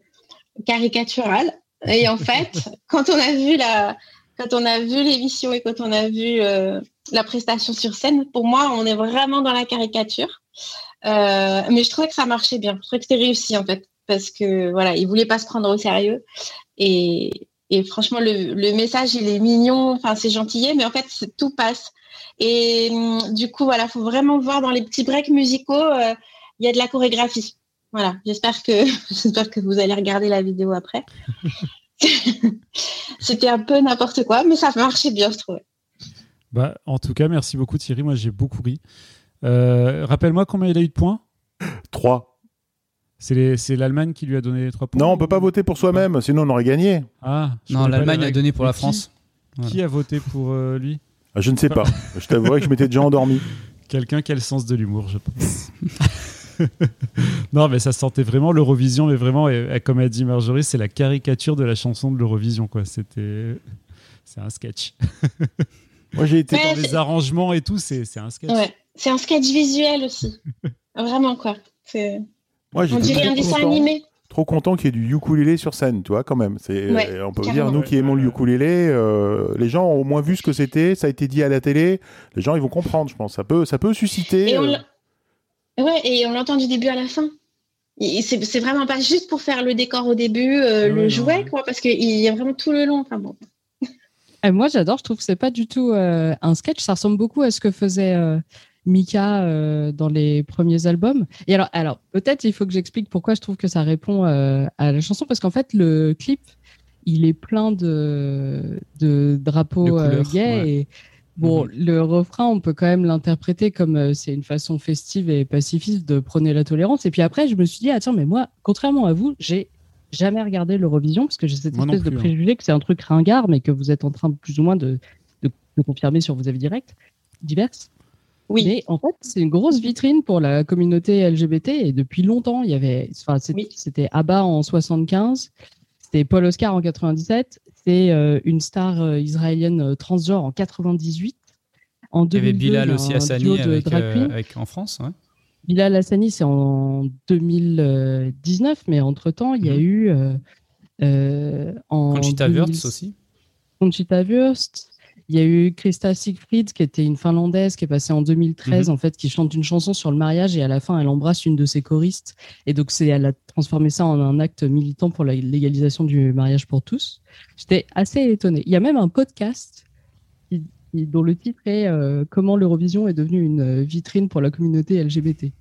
caricatural et en fait quand on a vu la quand on a vu l'émission et quand on a vu euh, la prestation sur scène, pour moi on est vraiment dans la caricature. Euh, mais je trouvais que ça marchait bien, je trouvais que c'était réussi en fait parce que voilà, il voulait pas se prendre au sérieux. Et, franchement, le, message, il est mignon, enfin, c'est gentillet, mais en fait, tout passe. Et hum, du coup, voilà, faut vraiment voir dans les petits breaks musicaux, euh, il y a de la chorégraphie. Voilà, j'espère que j'espère que vous allez regarder la vidéo après. C'était un peu n'importe quoi, mais ça marchait bien, je trouve. Bah, en tout cas, merci beaucoup Thierry. Moi, j'ai beaucoup ri. Euh, Rappelle-moi combien il a eu de points? 3. C'est l'Allemagne qui lui a donné les 3 points? Non, on peut pas voter pour soi-même, sinon on aurait gagné. Ah, Non, l'Allemagne a donné pour la qui- France. Qui a voté pour euh, lui? Ah, Je ne sais pas. je t'avouerai que je m'étais déjà endormi. Quelqu'un qui a le sens de l'humour, je pense. non, mais ça sentait vraiment l'Eurovision, mais vraiment, et- et comme a dit Marjorie, c'est la caricature de la chanson de l'Eurovision, quoi. C'était. C'est un sketch. Moi, j'ai été. Ouais, Dans les arrangements et tout, c'est c'est un sketch. Ouais, c'est un sketch visuel aussi. Vraiment quoi. C'est- Moi, On dirait un trop dessin content- animé. Trop content qu'il y ait du ukulélé sur scène, tu vois, quand même. C'est, Ouais, euh, on peut carrément. dire, nous qui aimons le ukulélé, euh, les gens ont au moins vu ce que c'était, ça a été dit à la télé, les gens ils vont comprendre, je pense. Ça peut, ça peut susciter. Et on euh, ouais, et on l'entend du début à la fin. C'est vraiment pas juste pour faire le décor au début, euh, Ah ouais, le non, jouet, ouais. quoi, parce qu'il y a vraiment tout le long. Enfin bon. Euh, moi, j'adore. Je trouve que c'est pas du tout euh, un sketch. Ça ressemble beaucoup à ce que faisait euh, Mika euh, dans les premiers albums. Et alors, alors peut-être il faut que j'explique pourquoi je trouve que ça répond euh, à la chanson, parce qu'en fait, le clip, il est plein de, de drapeaux De euh, couleurs, gays. ouais. Et bon, Mhm. le refrain, on peut quand même l'interpréter comme euh, c'est une façon festive et pacifiste de prôner la tolérance. Et puis après, je me suis dit, attends, mais moi, contrairement à vous, j'ai jamais regardé l'Eurovision parce que j'ai cette Moi espèce de hein. préjugé que c'est un truc ringard, mais que vous êtes en train plus ou moins de, de, de confirmer sur vos avis directs, divers. Oui. Mais en fait, c'est une grosse vitrine pour la communauté LGBT et depuis longtemps, il y avait, enfin, Oui. c'était ABBA en 75, c'était Paul Oscar en 97, c'est euh, une star euh, israélienne euh, transgenre en 98. En Il y avait 2002, Bilal aussi Hassani avec, en France. ouais. Bilal Hassani, c'est en 2019, mais entre-temps, il y a Mhm. eu euh, en Conchita 2000 Wurst aussi. Conchita Wurst. Il y a eu Krista Siegfried, qui était une Finlandaise, qui est passée en 2013, Mhm. en fait, qui chante une chanson sur le mariage et à la fin, elle embrasse une de ses choristes. Et donc, c'est, elle a transformé ça en un acte militant pour la légalisation du mariage pour tous. J'étais assez étonnée. Il y a même un podcast qui- qui- dont le titre est euh, Comment l'Eurovision est devenue une euh, vitrine pour la communauté LGBT.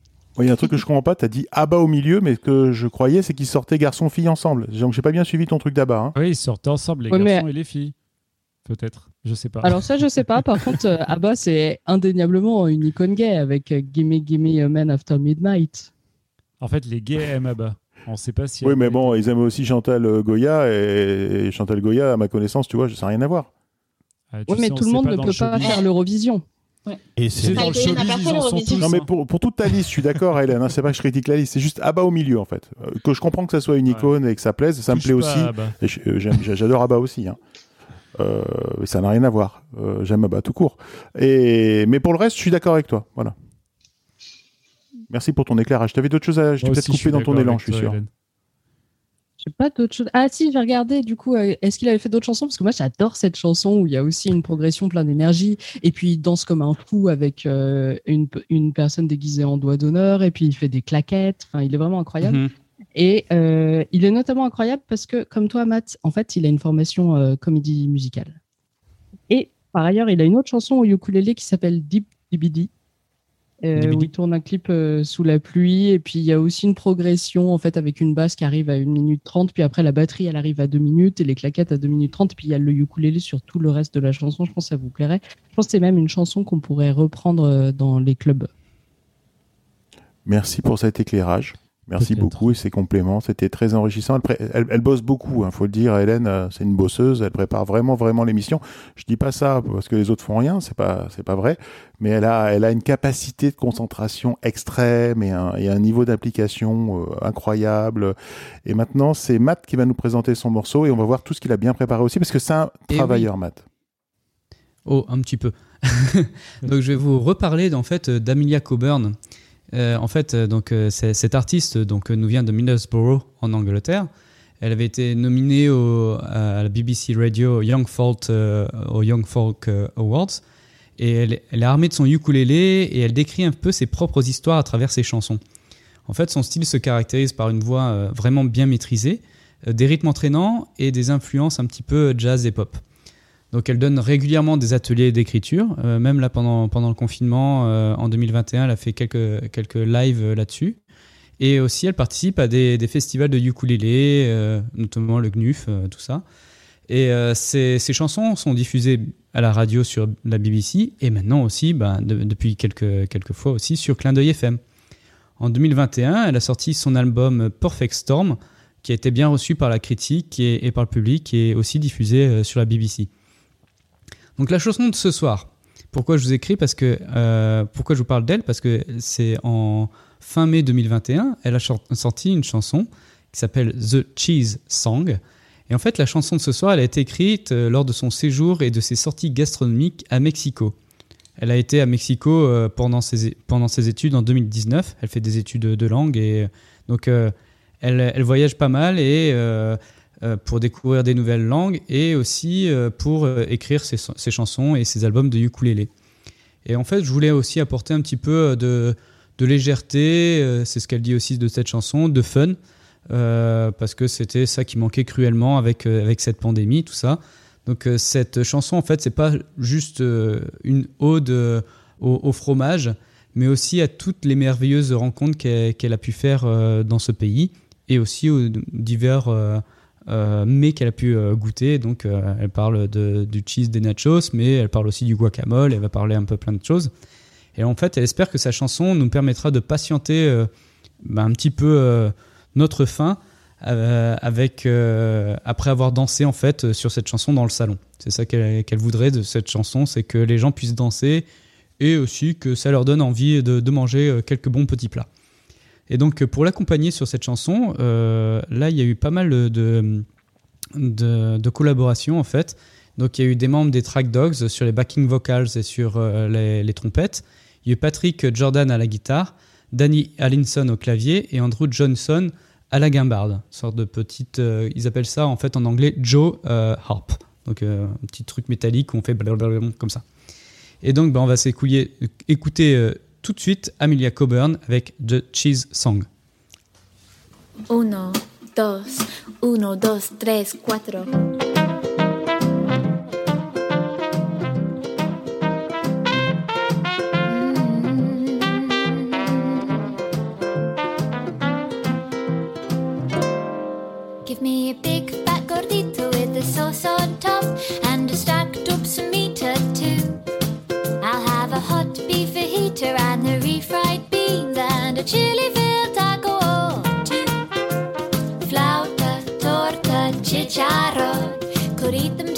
Il y a un truc que je comprends pas, t'as dit Abba au milieu, mais ce que je croyais, c'est qu'ils sortaient garçon-fille ensemble. Donc j'ai pas bien suivi ton truc d'Abba. Hein. Oui, ils sortaient ensemble, les Ouais, mais- garçons et les filles. Peut-être. Je sais pas. Alors ça, je sais pas. Par contre, euh, ABBA, c'est indéniablement une icône gay avec euh, Gimme Gimme a Man After Midnight. En fait, les gays aiment Abba. On sait pas si. Oui, mais bon, ils aiment aussi Chantal euh, Goya, et, et Chantal Goya, à ma connaissance, tu vois, ça n'a rien à voir. Ah, Oui, mais sais, tout le monde ne peut le pas faire l'Eurovision. Et c'est sais, dans le showbiz, ils en sont l'Eurovision. tous. Non, mais pour, pour toute ta liste, je suis d'accord, Hélène, hein, c'est pas que je critique la liste, c'est juste Abba au milieu, en fait. Que je comprends que ça soit une Ouais. icône et que ça plaise, ça me plaît aussi. J'adore Abba aussi. Hein. Euh, mais ça n'a rien à voir. Euh, J'aime Abba tout court. Et, mais pour le reste, je suis d'accord avec toi. Voilà. Merci pour ton éclairage. Tu avais d'autres choses à. Je t'ai peut-être coupé dans ton élan, je suis toi, sûr. Sais pas d'autres choses. Ah si, j'ai regardé du coup. euh, Est-ce qu'il avait fait d'autres chansons? Parce que moi, j'adore cette chanson où il y a aussi une progression plein d'énergie. Et puis il danse comme un fou avec euh, une, une personne déguisée en doigt d'honneur. Et puis il fait des claquettes. Enfin, il est vraiment incroyable. Mhm. Et euh, il est notamment incroyable parce que, comme toi, Matt, en fait, il a une formation euh, comédie musicale. Et par ailleurs, il a une autre chanson au ukulélé qui s'appelle Deep DBD, euh, où il tourne un clip euh, sous la pluie. Et puis, il y a aussi une progression, en fait, avec une basse qui arrive à 1 minute 30. Puis après, la batterie, elle arrive à 2 minutes et les claquettes à 2 minutes 30. Puis il y a le ukulélé sur tout le reste de la chanson. Je pense que ça vous plairait. Je pense que c'est même une chanson qu'on pourrait reprendre dans les clubs. Merci pour cet éclairage. Merci beaucoup et ces compléments. C'était très enrichissant. Elle, pré- elle- elle bosse beaucoup, il faut le dire. Hélène, euh, c'est une bosseuse. Elle prépare vraiment, vraiment l'émission. Je dis pas ça parce que les autres font rien. C'est pas, c'est pas vrai. Mais elle a, elle a une capacité de concentration extrême et un, et un niveau d'application euh, incroyable. Et maintenant, c'est Matt qui va nous présenter son morceau et on va voir tout ce qu'il a bien préparé aussi parce que c'est un Eh travailleur, Matt. Oh, un petit peu. donc, je vais vous reparler en fait d'Amelia Coburn. Euh, en fait, euh, donc euh, cette artiste donc nous vient de Middlesbrough en Angleterre. Elle avait été nominée à la BBC Radio Young Folk, Awards. Et elle, elle est armée de son ukulélé et elle décrit un peu ses propres histoires à travers ses chansons. En fait, son style se caractérise par une voix vraiment bien maîtrisée, des rythmes entraînants et des influences un petit peu jazz et pop. Donc elle donne régulièrement des ateliers d'écriture, euh, même là pendant, le confinement euh, en 2021, elle a fait quelques, quelques lives euh, là-dessus. Et aussi elle participe à des, festivals de ukulélé, notamment le GNUF, tout ça. Et ces, ces chansons sont diffusées à la radio sur la BBC et maintenant aussi, de- depuis quelques, quelques fois aussi, sur Clin d'œil FM. En 2021, elle a sorti son album Perfect Storm, qui a été bien reçu par la critique et, par le public et aussi diffusé sur la BBC. Donc la chanson de ce soir, pourquoi je vous écris Parce que euh, pourquoi je vous parle d'elle Parce que c'est en fin mai 2021, elle a sorti une chanson qui s'appelle The Cheese Song. Et en fait, la chanson de ce soir, elle a été écrite euh, lors de son séjour et de ses sorties gastronomiques à Mexico. Elle a été à Mexico euh, pendant, ses, pendant ses études en 2019. Elle fait des études de langue et donc elle, elle voyage pas mal et pour découvrir des nouvelles langues et aussi euh, pour euh, écrire ses, chansons et ses albums de ukulélé. Et en fait, je voulais aussi apporter un petit peu de, légèreté, euh, c'est ce qu'elle dit aussi de cette chanson, de fun, euh, parce que c'était ça qui manquait cruellement avec, euh, avec cette pandémie, tout ça. Donc euh, cette chanson, en fait, c'est pas juste euh, une ode euh, au, fromage, mais aussi à toutes les merveilleuses rencontres qu'elle a pu faire euh, dans ce pays et aussi aux divers euh, mets qu'elle a pu euh, goûter. Donc euh, elle parle du cheese des nachos, mais elle parle aussi du guacamole, elle va parler un peu plein de choses. Et en fait, elle espère que sa chanson nous permettra de patienter bah, un petit peu notre euh, avec après avoir dansé en fait sur cette chanson dans le salon. C'est ça qu'elle voudrait de cette chanson, c'est que les gens puissent danser et aussi que ça leur donne envie de, de manger quelques bons petits plats. Et donc euh, pour l'accompagner sur cette chanson, euh, là il y a eu pas mal de, de, de collaborations en fait. Donc il y a eu des membres des Track Dogs sur les backing vocals et sur euh, les, trompettes. Il y a eu Patrick Jordan à la guitare, Danny Allinson au clavier et Andrew Johnson à la guimbarde. Sorte de petite, ils appellent ça en fait en anglais Joe Harp. Donc un petit truc métallique où on fait blablabla comme ça. Et donc ben, on va s'écouter écouter tout de suite Amelia Coburn avec The Cheese Song. Uno, dos, uno, dos, tres, cuatro. Fajita and the refried beans and a chili filled taco or two. Flauta, torta, chicharron. Could eat them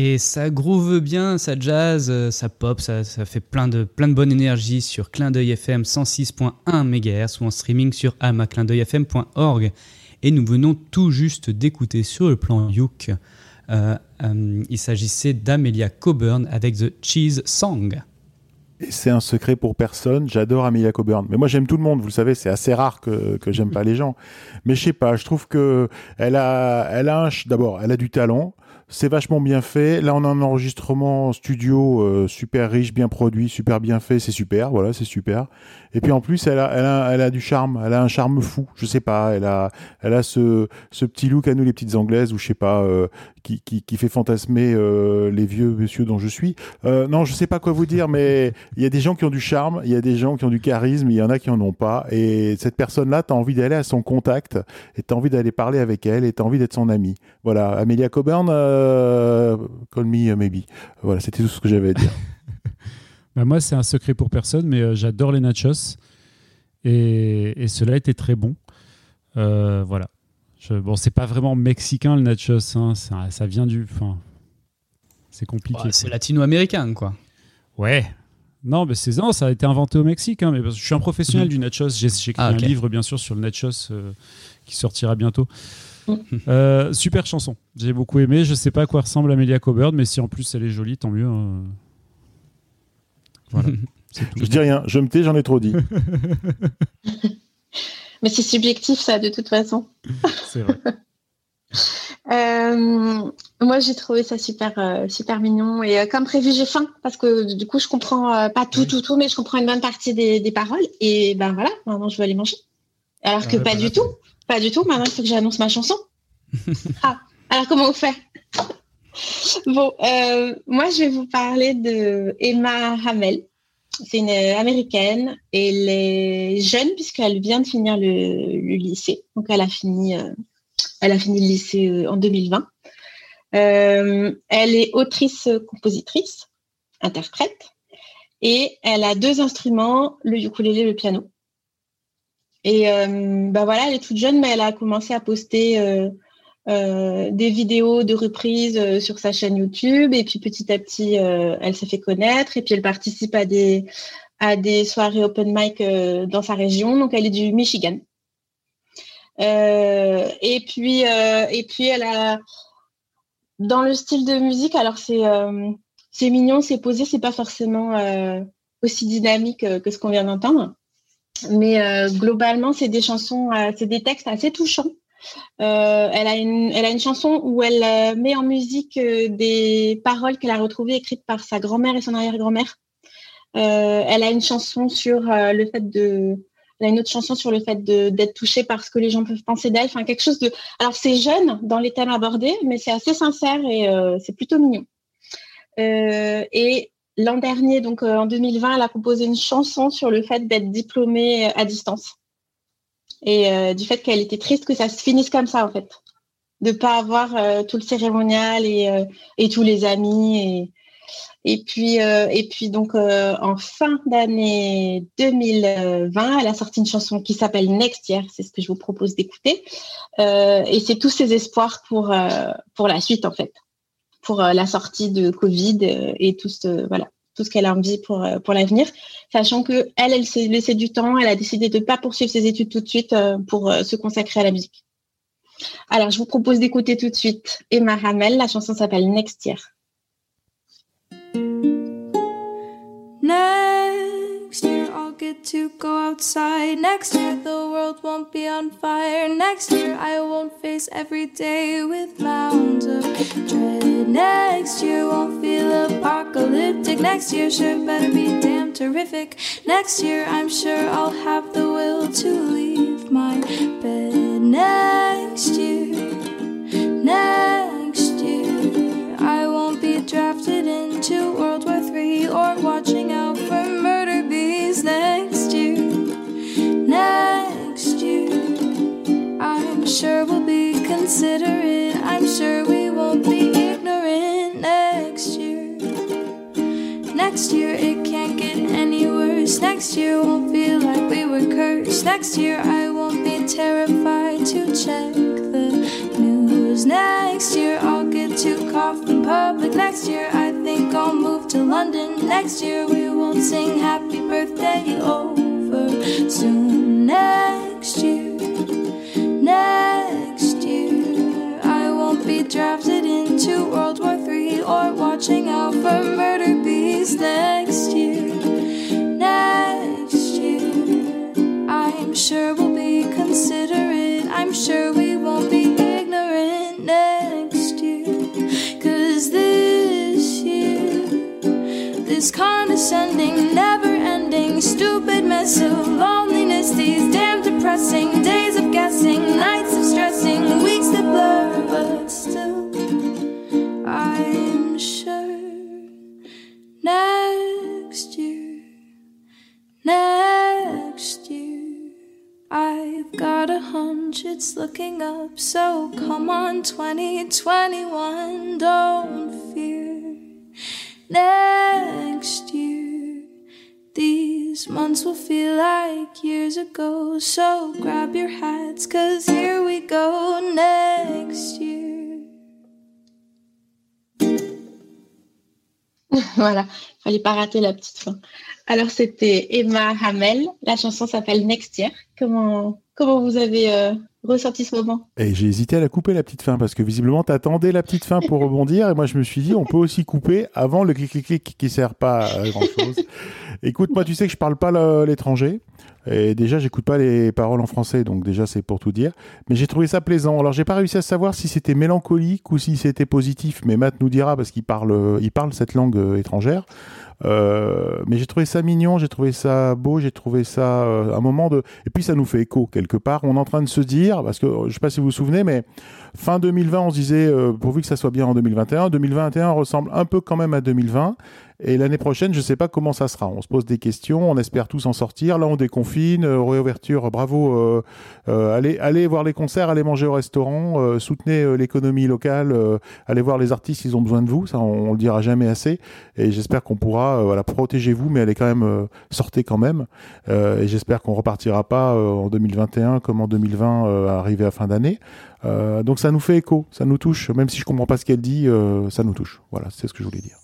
Et ça groove bien, ça jazz, euh, ça pop, ça, fait plein de, plein de bonne énergie sur Clin d'œil FM 106.1 MHz ou en streaming sur amaclindeuilfm.org. Et nous venons tout juste d'écouter sur le plan Youk. euh, euh, il s'agissait d'Amelia Coburn avec The Cheese Song. C'est un secret pour personne. J'adore Amelia Coburn. Mais moi, j'aime tout le monde. Vous le savez, c'est assez rare que, que j'aime pas les gens. Mais je sais pas. Je trouve que elle a, elle a d'abord, elle a du talent. C'est vachement bien fait. Là, on a un enregistrement studio euh, super riche, bien produit, super bien fait. C'est super. Voilà, c'est super. Et puis en plus, elle a, elle a, elle a du charme. Elle a un charme fou. Je sais pas. Elle a, elle a ce, ce petit look à nous les petites anglaises ou je sais pas, euh, qui, qui, qui fait fantasmer euh, les vieux messieurs dont je suis. Euh, non, je sais pas quoi vous dire, mais il y a des gens qui ont du charme, il y a des gens qui ont du charisme, il y en a qui en ont pas. Et cette personne-là, t'as envie d'aller à son contact, et t'as envie d'aller parler avec elle, et t'as envie d'être son amie. Voilà, Amelia Coburn, euh, call me uh, maybe. Voilà, c'était tout ce que j'avais à dire. Bah, moi, c'est un secret pour personne, mais euh, j'adore les nachos. Et, et cela était très bon. Euh, voilà. Je, bon, c'est pas vraiment mexicain le nachos. hein, ça, ça vient du. Enfin, c'est compliqué. C'est latino-américain, quoi. Ouais. Non, mais c'est non, ça a été inventé au Mexique. hein, mais parce que je suis un professionnel du nachos. J'ai écrit Ah, un livre, bien sûr, sur le nachos euh, qui sortira bientôt. Euh, super chanson. J'ai beaucoup aimé. Je sais pas à quoi ressemble Amelia Coburn, mais si en plus elle est jolie, tant mieux. hein. Voilà. C'est tout. Je dis rien, je me tais, j'en ai trop dit. Mais c'est subjectif, ça, de toute façon. C'est vrai. Euh, moi, j'ai trouvé ça super, euh, super mignon. Et euh, comme prévu, j'ai faim parce que du coup, je comprends euh, pas tout, tout, tout, mais je comprends une bonne partie des, des paroles. Et ben voilà, maintenant, je vais aller manger. Alors que Ah pas du tout. Pas du tout. Maintenant, il faut que j'annonce ma chanson. ah, alors comment on fait? Bon, euh, moi, je vais vous parler de Emma Hamel. C'est une euh, américaine. Elle est jeune puisqu'elle vient de finir le, le lycée. Donc, elle a fini, euh, elle a fini le lycée euh, en 2020. Euh, elle est autrice, compositrice, interprète, et elle a deux instruments, le ukulélé et le piano. Et euh, bah voilà, elle est toute jeune, mais elle a commencé à poster euh, euh, des vidéos de reprises euh, sur sa chaîne YouTube. Et puis petit à petit, euh, elle s'est fait connaître. Et puis elle participe à des à des soirées open mic euh, dans sa région. Donc elle est du Michigan. Et puis et puis elle a dans le style de musique. Alors c'est c'est mignon, c'est posé, c'est pas forcément aussi dynamique que ce qu'on vient d'entendre. Mais euh, globalement, c'est des chansons, euh, c'est des textes assez touchants. Euh, elle, a une, elle a une chanson où elle met en musique des paroles qu'elle a retrouvées écrites par sa grand-mère et son arrière-grand-mère. Elle a une chanson sur le fait de. Elle a une autre chanson sur le fait d'être touchée par ce que les gens peuvent penser d'elle. Enfin, quelque chose de. Alors, c'est jeune dans les thèmes abordés, mais c'est assez sincère et c'est plutôt mignon. Et l'an dernier, donc euh, en 2020, elle a composé une chanson sur le fait d'être diplômée euh, à distance. Et euh, du fait qu'elle était triste que ça se finisse comme ça en fait, de pas avoir tout le cérémonial et, tous les amis et puis et puis donc en fin d'année 2020, elle a sorti une chanson qui s'appelle Next Year, c'est ce que je vous propose d'écouter. Et c'est tous ses espoirs pour la suite en fait, pour euh, la sortie de Covid euh, et tout ce voilà ce qu'elle a envie pour euh, pour l'avenir sachant que elle, elle s'est laissé du temps, elle a décidé de ne pas poursuivre ses études tout de suite pour se consacrer à la musique. Alors, je vous propose d'écouter tout de suite Emma Hamel. La chanson s'appelle Next Year. To go outside. Next year the world won't be on fire. Next year I won't face every day with mounds of dread. Next year won't feel apocalyptic. Next year sure better be damn terrific. Next year I'm sure I'll have the will to leave my bed. Next year, next year I won't be drafted into World War III or watching sure we'll be considerate. I'm sure we won't be ignorant next year. Next year, it can't get any worse. Next year won't feel like we were cursed. Next year, I won't be terrified to check the news. Next year, I'll get to cough in public. Next year, I think I'll move to London. Next year, we won't sing happy birthday over soon. Next year, next year, I won't be drafted into World War III or watching out for murder bees. Next year, next year, I'm sure we'll be considerate. I'm sure we won't be ignorant next year. Cause this year, this condescending, never ending, stupid mess of these damn depressing. Days of guessing, nights of stressing, weeks that blur, but still, I'm sure next year, next year, I've got a hunch it's looking up, so come on, 2021, don't fear. Next year, months will feel like years ago, so grab your hats, cause here we go next year. voilà, fallait pas rater la petite fin. Alors c'était Emma Hamel, la chanson s'appelle Next Year. Comment, comment vous avez euh, ressenti ce moment? Et j'ai hésité à la couper la petite fin parce que visiblement t'attendais la petite fin pour rebondir et moi je me suis dit on peut aussi couper avant le clic clic clic qui sert pas à grand chose. Écoute moi tu sais que je parle pas l'étranger et déjà j'écoute pas les paroles en français donc déjà c'est pour tout dire mais j'ai trouvé ça plaisant. Alors j'ai pas réussi à savoir si c'était mélancolique ou si c'était positif mais Matt nous dira parce qu'il parle il parle cette langue euh, étrangère. Euh, mais j'ai trouvé ça mignon, j'ai trouvé ça beau, j'ai trouvé ça euh, un moment de. Et puis ça nous fait écho quelque part. On est en train de se dire, parce que je sais pas si vous vous souvenez, mais fin 2020, on se disait euh, pourvu que ça soit bien en 2021. 2021 ressemble un peu quand même à 2020. Et l'année prochaine, je sais pas comment ça sera. On se pose des questions, on espère tous en sortir. Là, on déconfine, euh, réouverture, bravo. euh, allez, allez voir les concerts, allez manger au restaurant, soutenez l'économie locale, allez voir les artistes, ils ont besoin de vous. Ça, on, on le dira jamais assez. Et j'espère qu'on pourra, voilà, protéger vous, mais allez quand même sortez quand même. Et j'espère qu'on repartira pas en 2021 comme en 2020, euh, arrivé à fin d'année. Euh, donc ça nous fait écho, ça nous touche. Même si je comprends pas ce qu'elle dit, euh, ça nous touche. Voilà, c'est ce que je voulais dire.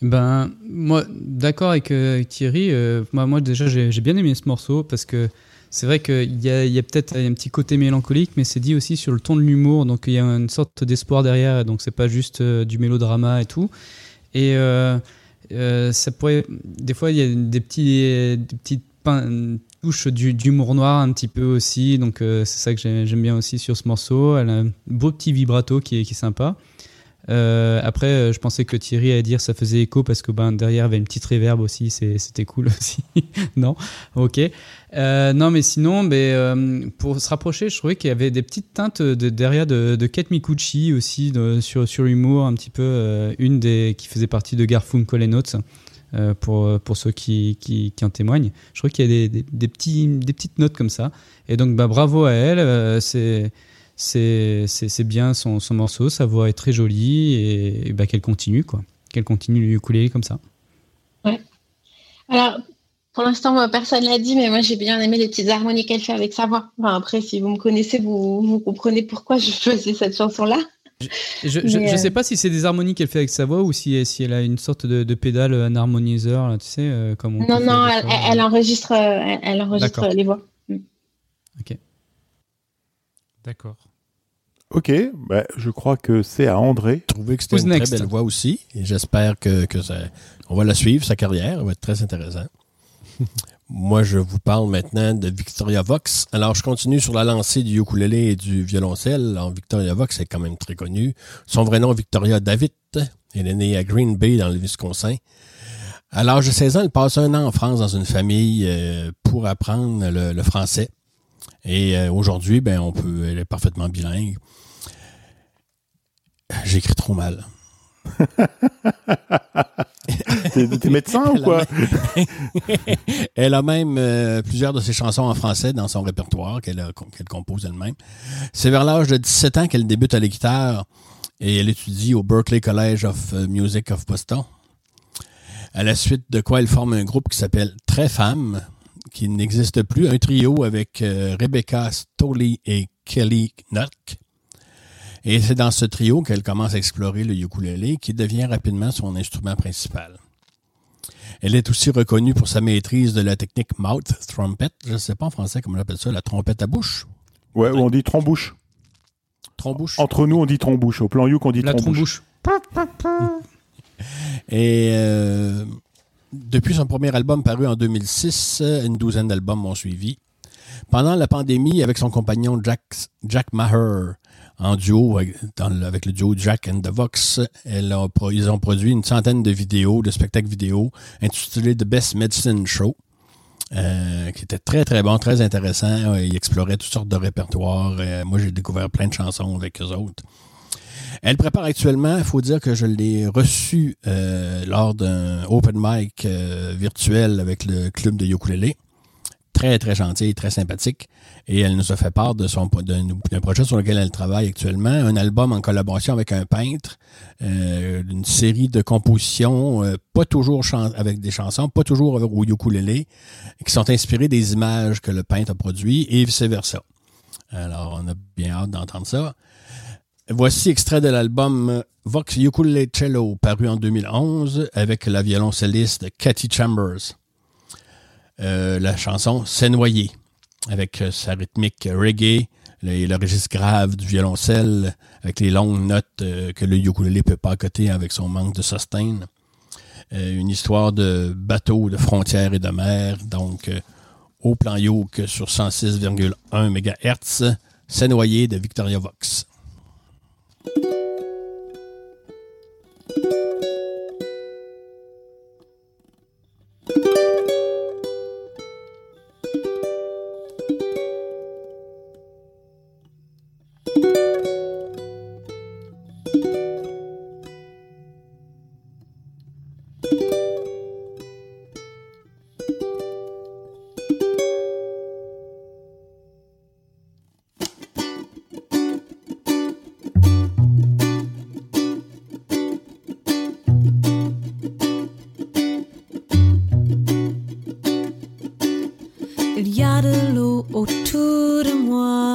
Ben, moi, d'accord avec, euh, Thierry. moi, déjà, j'ai bien aimé ce morceau parce que c'est vrai qu'il y a, peut-être un petit côté mélancolique, mais c'est dit aussi sur le ton de l'humour. Donc, il y a une sorte d'espoir derrière. Donc, c'est pas juste du mélodrama et tout. Et ça pourrait. Des fois, il y a des, petits, des petites touches du- d'humour noir un petit peu aussi. Donc, euh, c'est ça que j'ai- j'aime bien aussi sur ce morceau. Elle a un beau petit vibrato qui est, qui est sympa. Euh, après, euh, je pensais que Thierry allait dire ça faisait écho parce que ben, derrière il y avait une petite réverb aussi, c'était cool aussi. non, ok. Non, mais sinon, ben, euh, pour se rapprocher, je trouvais qu'il y avait des petites teintes de, derrière de, de Kate Mikuchi aussi sur, sur l'humour, un petit peu. une des qui faisait partie de Garfunkel et Notes. Euh, pour, pour ceux qui, qui, qui en témoignent. Je trouve qu'il y a des, des, petits, des petites notes comme ça. Et donc, bah, bravo à elle. euh, c'est bien son, son morceau, sa voix est très jolie et, bah, qu'elle continue quoi, qu'elle continue le ukulélé comme ça. Alors, pour l'instant, personne l'a dit, mais moi, j'ai bien aimé les petites harmonies qu'elle fait avec sa voix. Après, si vous me connaissez, vous, vous comprenez pourquoi je choisis cette chanson-là. Je, je, Mais, je euh, sais pas si c'est des harmonies qu'elle fait avec sa voix ou si, si elle a une sorte de, de pédale, un harmoniseur, là, tu sais, euh, comme on Non, non, elle, elle enregistre, euh, elle, elle enregistre les voix. D'accord. Ok, bah, je crois que c'est à André. Je trouvais que c'était une next? très belle voix aussi. Et j'espère que, que ça, on va la suivre, sa carrière. Ça va être très intéressant. Moi, je vous parle maintenant de Victoria Vox. Alors, je continue sur la lancée du ukulélé et du violoncelle. Alors, Victoria Vox est quand même très connue. Son vrai nom, Victoria David. Elle est née à Green Bay, dans le Wisconsin. À l'âge de 16 ans, elle passe un an en France dans une famille euh, pour apprendre le, le français. Et euh, aujourd'hui, ben, on peut, elle est parfaitement bilingue. J'écris trop mal. T'es médecin ou quoi? Elle a même euh, plusieurs de ses chansons en français dans son répertoire qu'elle compose elle-même. C'est vers l'âge de 17 ans qu'elle débute à la guitare et elle étudie au Berklee College of euh, Music of Boston. À la suite de quoi elle forme un groupe qui s'appelle Très Femmes, qui n'existe plus, un trio avec euh, Rebecca Stoley et Kelly Nuck. Et c'est dans ce trio qu'elle commence à explorer le ukulélé, qui devient rapidement son instrument principal. Elle est aussi reconnue pour sa maîtrise de la technique mouth trumpet. Je ne sais pas en français comment on appelle ça, la trompette à bouche? Ouais, ou on dit trombouche. Trombouche. Entre nous, on dit trombouche. Au plan Youk, on dit La trombouche. trombouche. Et euh, depuis son premier album paru en 2006, euh, une douzaine d'albums ont suivi. Pendant la pandémie, avec son compagnon Jack, Jack Maher, en duo avec, le- duo Jack and the Vox, ils ont produit une centaine de vidéos, de spectacles vidéo intitulés The Best Medicine Show, euh, qui était très très bon, très intéressant. Ils exploraient toutes sortes de répertoires. Euh, moi, j'ai découvert plein de chansons avec eux autres. Elle prépare actuellement, il faut dire que je l'ai reçue euh, lors d'un open mic euh, virtuel avec le club de ukulélé. Très, très gentille, très sympathique. Et elle nous a fait part de son d'un projet sur lequel elle travaille actuellement, un album en collaboration avec un peintre, euh, une série de compositions, euh, pas toujours avec des chansons, pas toujours avec au ukulélé, qui sont inspirées des images que le peintre a produites et vice-versa. Alors, on a bien hâte d'entendre ça. Voici extrait de l'album Vox Ukulele Cello, paru en 2011, avec la violoncelliste Cathy Chambers. Euh, la chanson C'est noyé, avec euh, sa rythmique reggae le, registre grave du violoncelle, avec les longues notes euh, que le ukulélé peut pas accoter avec son manque de sustain. Une histoire de bateau, de frontières et de mer, donc au plan yoke sur 106,1 MHz, C'est noyé de Victoria Vox. Il y a de l'eau autour de moi.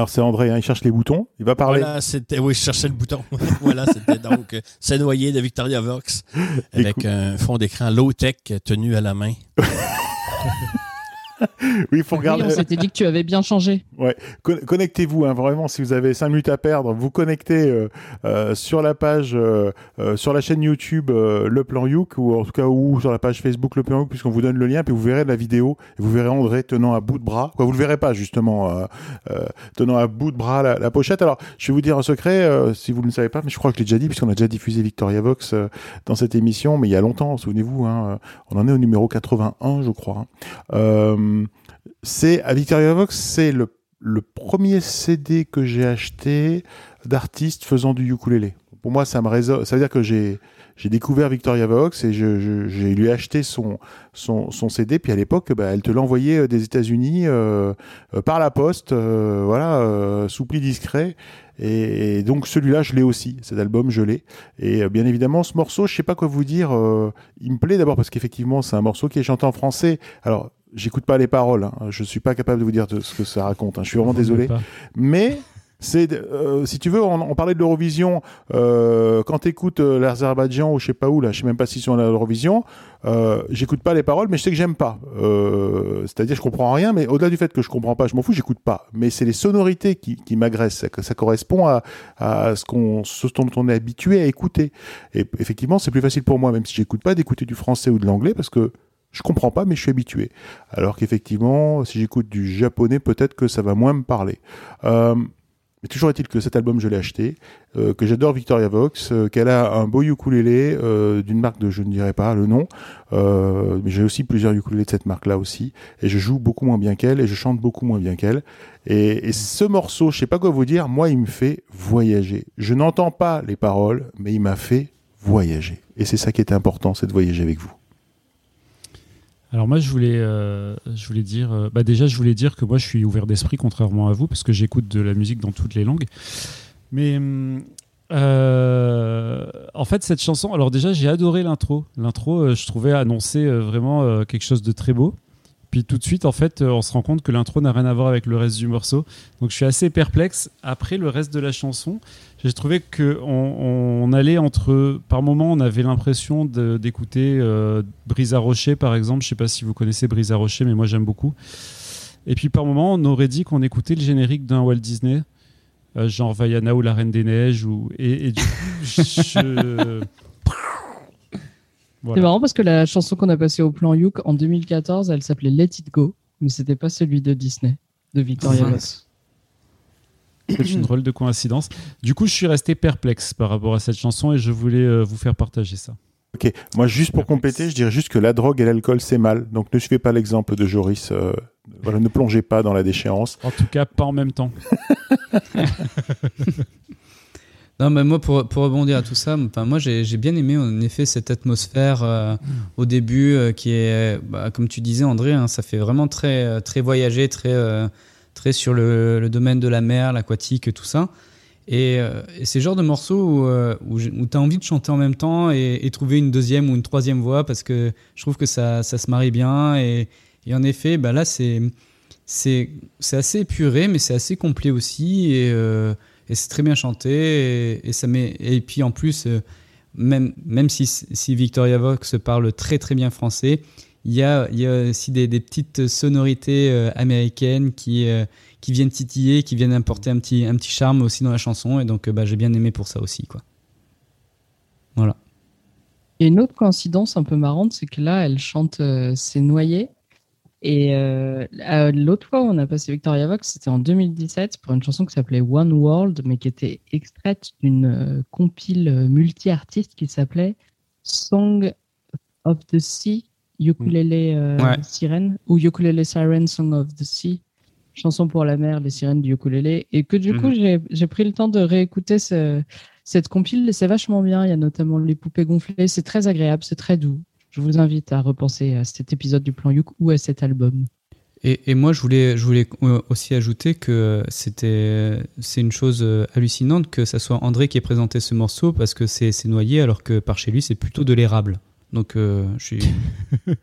Alors c'est André, hein, il cherche les boutons, il va parler. Voilà, c'était, oui, je cherchais le bouton. voilà, c'était donc euh, C'est noyé de Victoria Vox avec Écoute- un fond d'écran low-tech tenu à la main. Oui, il faut Oui, regarder. on s'était dit que tu avais bien changé. Con- Connectez-vous, hein, vraiment, si vous avez 5 minutes à perdre, vous connectez euh, euh, sur la page, euh, sur la chaîne YouTube Le Plan Youk, ou en tout cas ou sur la page Facebook Le Plan Youk, puisqu'on vous donne le lien, puis vous verrez la vidéo, et vous verrez André tenant à bout de bras, quoi, vous le verrez pas justement, tenant à bout de bras la, la pochette. Alors, je vais vous dire un secret, si vous ne le savez pas, mais je crois que je l'ai déjà dit, puisqu'on a déjà diffusé Victoria Vox dans cette émission, mais il y a longtemps, souvenez-vous, hein, on en est au numéro 81, je crois. hein. C'est à Victoria Vox, c'est le, premier CD que j'ai acheté d'artistes faisant du ukulélé. Pour moi, ça me résonne. Ça veut dire que j'ai découvert Victoria Vox et j'ai lui acheté son, son, CD. Puis à l'époque, bah, elle te l'envoyait euh, des États-Unis euh, euh, par la poste, voilà, euh, sous pli discret. Et, et donc celui-là, je l'ai aussi. Cet album, je l'ai. Et bien évidemment, ce morceau, je sais pas quoi vous dire. il me plaît d'abord parce qu'effectivement, c'est un morceau qui est chanté en français. Alors, j'écoute pas les paroles. Hein. Je suis pas capable de vous dire de ce que ça raconte. hein. Je suis vraiment désolé. Mais c'est, euh, si tu veux, on, on parlait de l'Eurovision. Euh, quand t'écoutes euh, l'Azerbaïdjan ou je sais pas où là, je sais même pas sont à l'Eurovision. Euh, j'écoute pas les paroles, mais je sais que j'aime pas. C'est-à-dire, je comprends rien, mais au-delà du fait que je comprends pas, je m'en fous, j'écoute pas. Mais c'est les sonorités qui, qui m'agressent. Ça, ça correspond à, à ce qu'on, ce dont on est habitué à écouter. Et effectivement, c'est plus facile pour moi, même si j'écoute pas, d'écouter du français ou de l'anglais, parce que je comprends pas, mais je suis habitué. Alors qu'effectivement, si j'écoute du japonais, peut-être que ça va moins me parler. Euh, mais toujours est-il que cet album, je l'ai acheté, euh, que j'adore Victoria Vox, euh, qu'elle a un beau ukulélé euh, d'une marque de, je ne dirais pas le nom, euh, mais j'ai aussi plusieurs ukulélés de cette marque-là aussi, et je joue beaucoup moins bien qu'elle, et je chante beaucoup moins bien qu'elle. Et, et ce morceau, je sais pas quoi vous dire, moi, il me fait voyager. Je n'entends pas les paroles, mais il m'a fait voyager. Et c'est ça qui est important, c'est de voyager avec vous. Alors moi, je voulais, euh, je voulais dire, euh, bah déjà, je voulais dire que moi, je suis ouvert d'esprit, contrairement à vous, parce que j'écoute de la musique dans toutes les langues. Mais hum, euh, en fait, cette chanson, alors déjà, j'ai adoré l'intro. L'intro, je trouvais annoncer vraiment quelque chose de très beau. Puis tout de suite, en fait, on se rend compte que l'intro n'a rien à voir avec le reste du morceau. Donc je suis assez perplexe. Après le reste de la chanson, j'ai trouvé que on, on allait entre. Par moments, on avait l'impression d'écouter euh, Brisa Rocher, par exemple. Je sais pas si vous connaissez Brisa Rocher, mais moi j'aime beaucoup. Et puis par moments, on aurait dit qu'on écoutait le générique d'un Walt Disney, euh, genre Vaiana ou La Reine des Neiges. Ou... Et, et du coup, je. C'est marrant parce que la chanson qu'on a passée au plan Youk en 2014, elle s'appelait Let It Go, mais c'était pas celui de Disney, de Victoria. C'est une drôle de coïncidence. Du coup, je suis resté perplexe par rapport à cette chanson et je voulais euh, vous faire partager ça. Ok, moi juste pour compléter, je dirais juste que la drogue et l'alcool c'est mal, donc ne suivez pas l'exemple de Joris. euh, voilà, ne plongez pas dans la déchéance. En tout cas, pas en même temps. Non, mais moi, pour, pour rebondir à tout ça, enfin, moi, j'ai bien aimé en effet cette atmosphère euh, au début euh, qui est, bah, comme tu disais, André, hein, ça fait vraiment très, très voyager, très, euh, très sur le, domaine de la mer, l'aquatique, tout ça. Et, euh, et c'est le genre de morceau où, euh, où, tu as envie de chanter en même temps et, trouver une deuxième ou une troisième voix parce que je trouve que ça, se marie bien. Et, en effet, bah là, c'est assez épuré, mais c'est assez complet aussi. Et, euh, c'est très bien chanté. Et, ça et puis en plus, même, même si, si Victoria Vox parle très très bien français, il y a, aussi des, petites sonorités euh, américaines qui, euh, qui viennent titiller, qui viennent apporter un petit, un petit charme aussi dans la chanson. Et donc, euh, bah, j'ai bien aimé pour ça aussi. Quoi. Voilà. Et une autre coïncidence un peu marrante, c'est que là, elle chante euh, C'est noyé. Et l'autre fois où on a passé Victoria Vox, c'était en 2017 pour une chanson qui s'appelait One World, mais qui était extraite d'une compile multi-artiste qui s'appelait Song of the Sea, Ukulele euh, Ouais. Sirène, ou Ukulele Siren Song of the Sea, chanson pour la mer, les sirènes du ukulélé. Et que du coup, Mhm. j'ai- j'ai pris le temps de réécouter ce, cette compile, c'est vachement bien. Il y a notamment les poupées gonflées. C'est très agréable, c'est très doux. Je vous invite à repenser à cet épisode du plan Youk ou à cet album. Et, et moi, je voulais, je voulais aussi ajouter que c'était, c'est une chose euh, hallucinante que ça soit André qui ait présenté ce morceau parce que c'est, c'est noyé alors que par chez lui, c'est plutôt de l'érable. Donc, euh, je suis.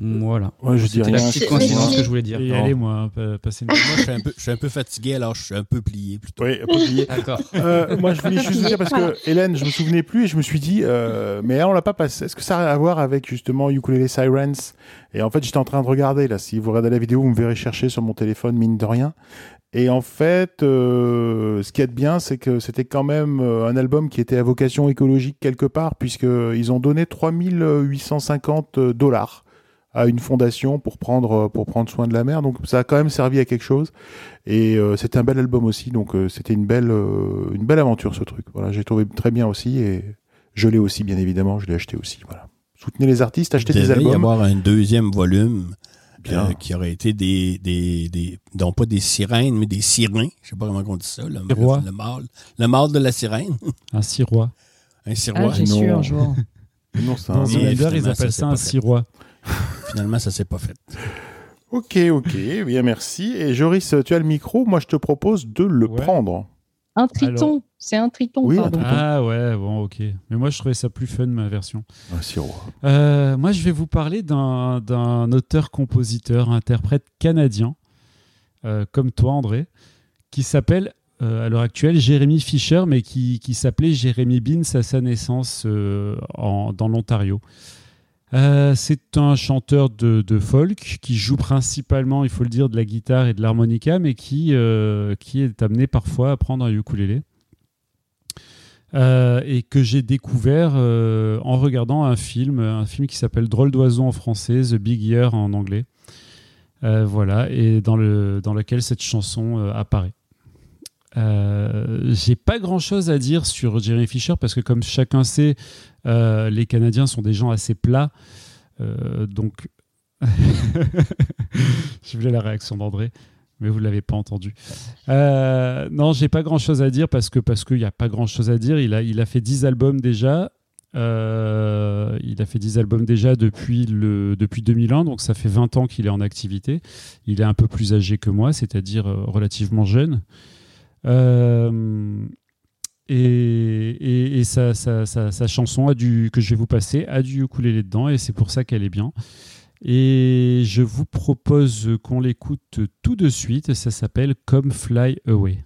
Voilà. Ouais, je C'était la petite coïncidence que je voulais dire. Et allez, moi, hein, pa- passez une Moi, je suis, un peu, je suis un peu fatigué, alors je suis un peu plié plutôt. Oui, un peu plié. D'accord. Euh, moi, je voulais juste vous dire parce que Hélène, je me souvenais plus et je me suis dit, euh, mais là, on l'a pas passé. Est-ce que ça a à voir avec justement Ukulele Sirens? Et en fait, j'étais en train de regarder là. Si vous regardez la vidéo, vous me verrez chercher sur mon téléphone, mine de rien. Et en fait, euh, ce qui est bien, c'est que c'était quand même euh, un album qui était à vocation écologique quelque part, puisqu'ils ont donné 3850 dollars à une fondation pour prendre, pour prendre soin de la mer. Donc ça a quand même servi à quelque chose. Et euh, c'était un bel album aussi, donc euh, c'était une belle, euh, une belle aventure ce truc. Voilà, j'ai trouvé très bien aussi et je l'ai aussi bien évidemment, je l'ai acheté aussi. Voilà. Soutenez les artistes, achetez Il des devait y albums. avoir un deuxième volume. Euh, qui aurait été des, des, des, non pas des sirènes, mais des sirènes. Je sais pas comment on dit ça. Le, Sirois. le mâle. Le mâle de la sirène. Un sirois. Un Ah, sirois. j'ai su non. un jour. Non, c'est Dans un- ils finalement, appellent ça, ça un pas fait. sirois. Finalement, ça s'est pas fait. Ok, ok, bien merci. Et Joris, tu as le micro, moi je te propose de le Ouais. prendre. Un triton. Alors- C'est un triton, Oui, pardon. Ah ouais, bon, ok. Mais moi, je trouvais ça plus fun, ma version. Un sirois. Euh, moi, je vais vous parler d'un d'un auteur-compositeur, interprète canadien, euh, comme toi, André, qui s'appelle euh, à l'heure actuelle Jérémy Fisher, mais qui, qui s'appelait Jérémy Beans à sa naissance euh, en- dans l'Ontario. Euh, c'est un chanteur de, folk qui joue principalement, il faut le dire, de la guitare et de l'harmonica, mais qui, euh, est amené parfois à prendre un ukulélé. Euh, et que j'ai découvert en regardant un film, un film qui s'appelle Drôle d'oiseau en français, The Big Year en anglais. Voilà, et dans, le, dans lequel cette chanson apparaît. Euh, j'ai pas grand chose à dire sur Jeremy Fisher parce que, comme chacun sait, euh, les Canadiens sont des gens assez plats. Euh, donc, je voulais la réaction d'André, mais vous l'avez pas entendu. Non, j'ai pas grand chose à dire parce que parce qu'il n'y a pas grand chose à dire. Il a, il a fait 10 albums déjà. Il a fait 10 albums déjà depuis, le, depuis 2001, donc ça fait 20 ans qu'il est en activité. Il est un peu plus âgé que moi, c'est-à-dire relativement jeune. Euh, et, et, et sa, sa, sa, sa chanson a du, que je vais vous passer a du ukulélé dedans, et c'est pour ça qu'elle est bien. Et je vous propose qu'on l'écoute tout de suite. Ça s'appelle Come Fly Away.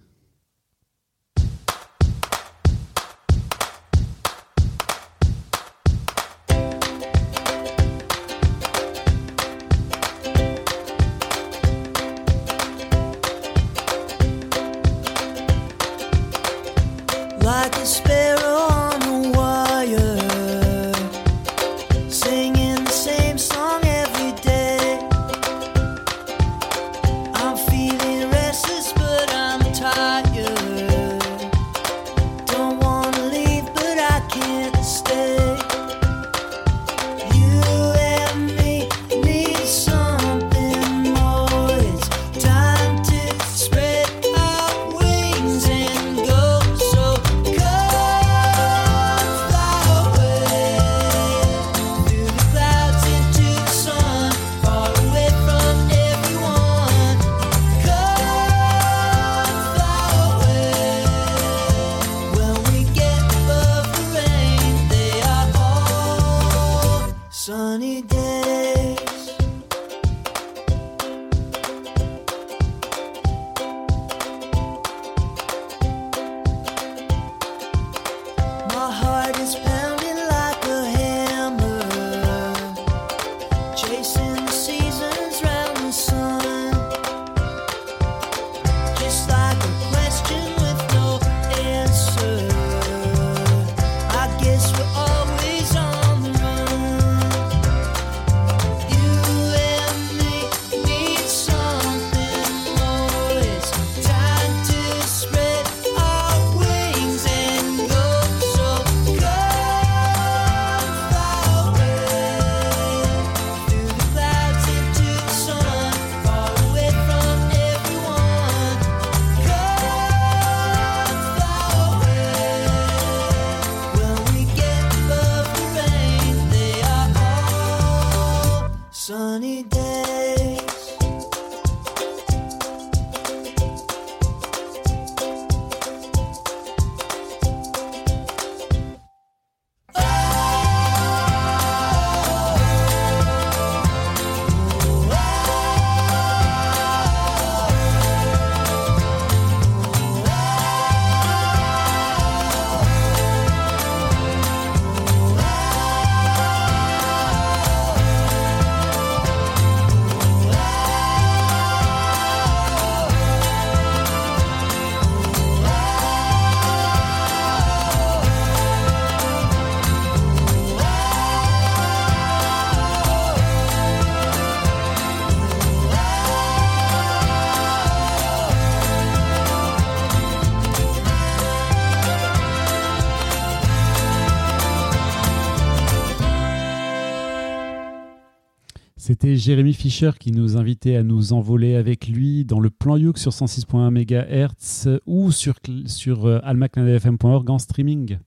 C'était Jérémy Fischer qui nous invitait à nous envoler avec lui dans le plan Youk sur 106.1 MHz ou sur, sur euh, almacnadfm.org en streaming.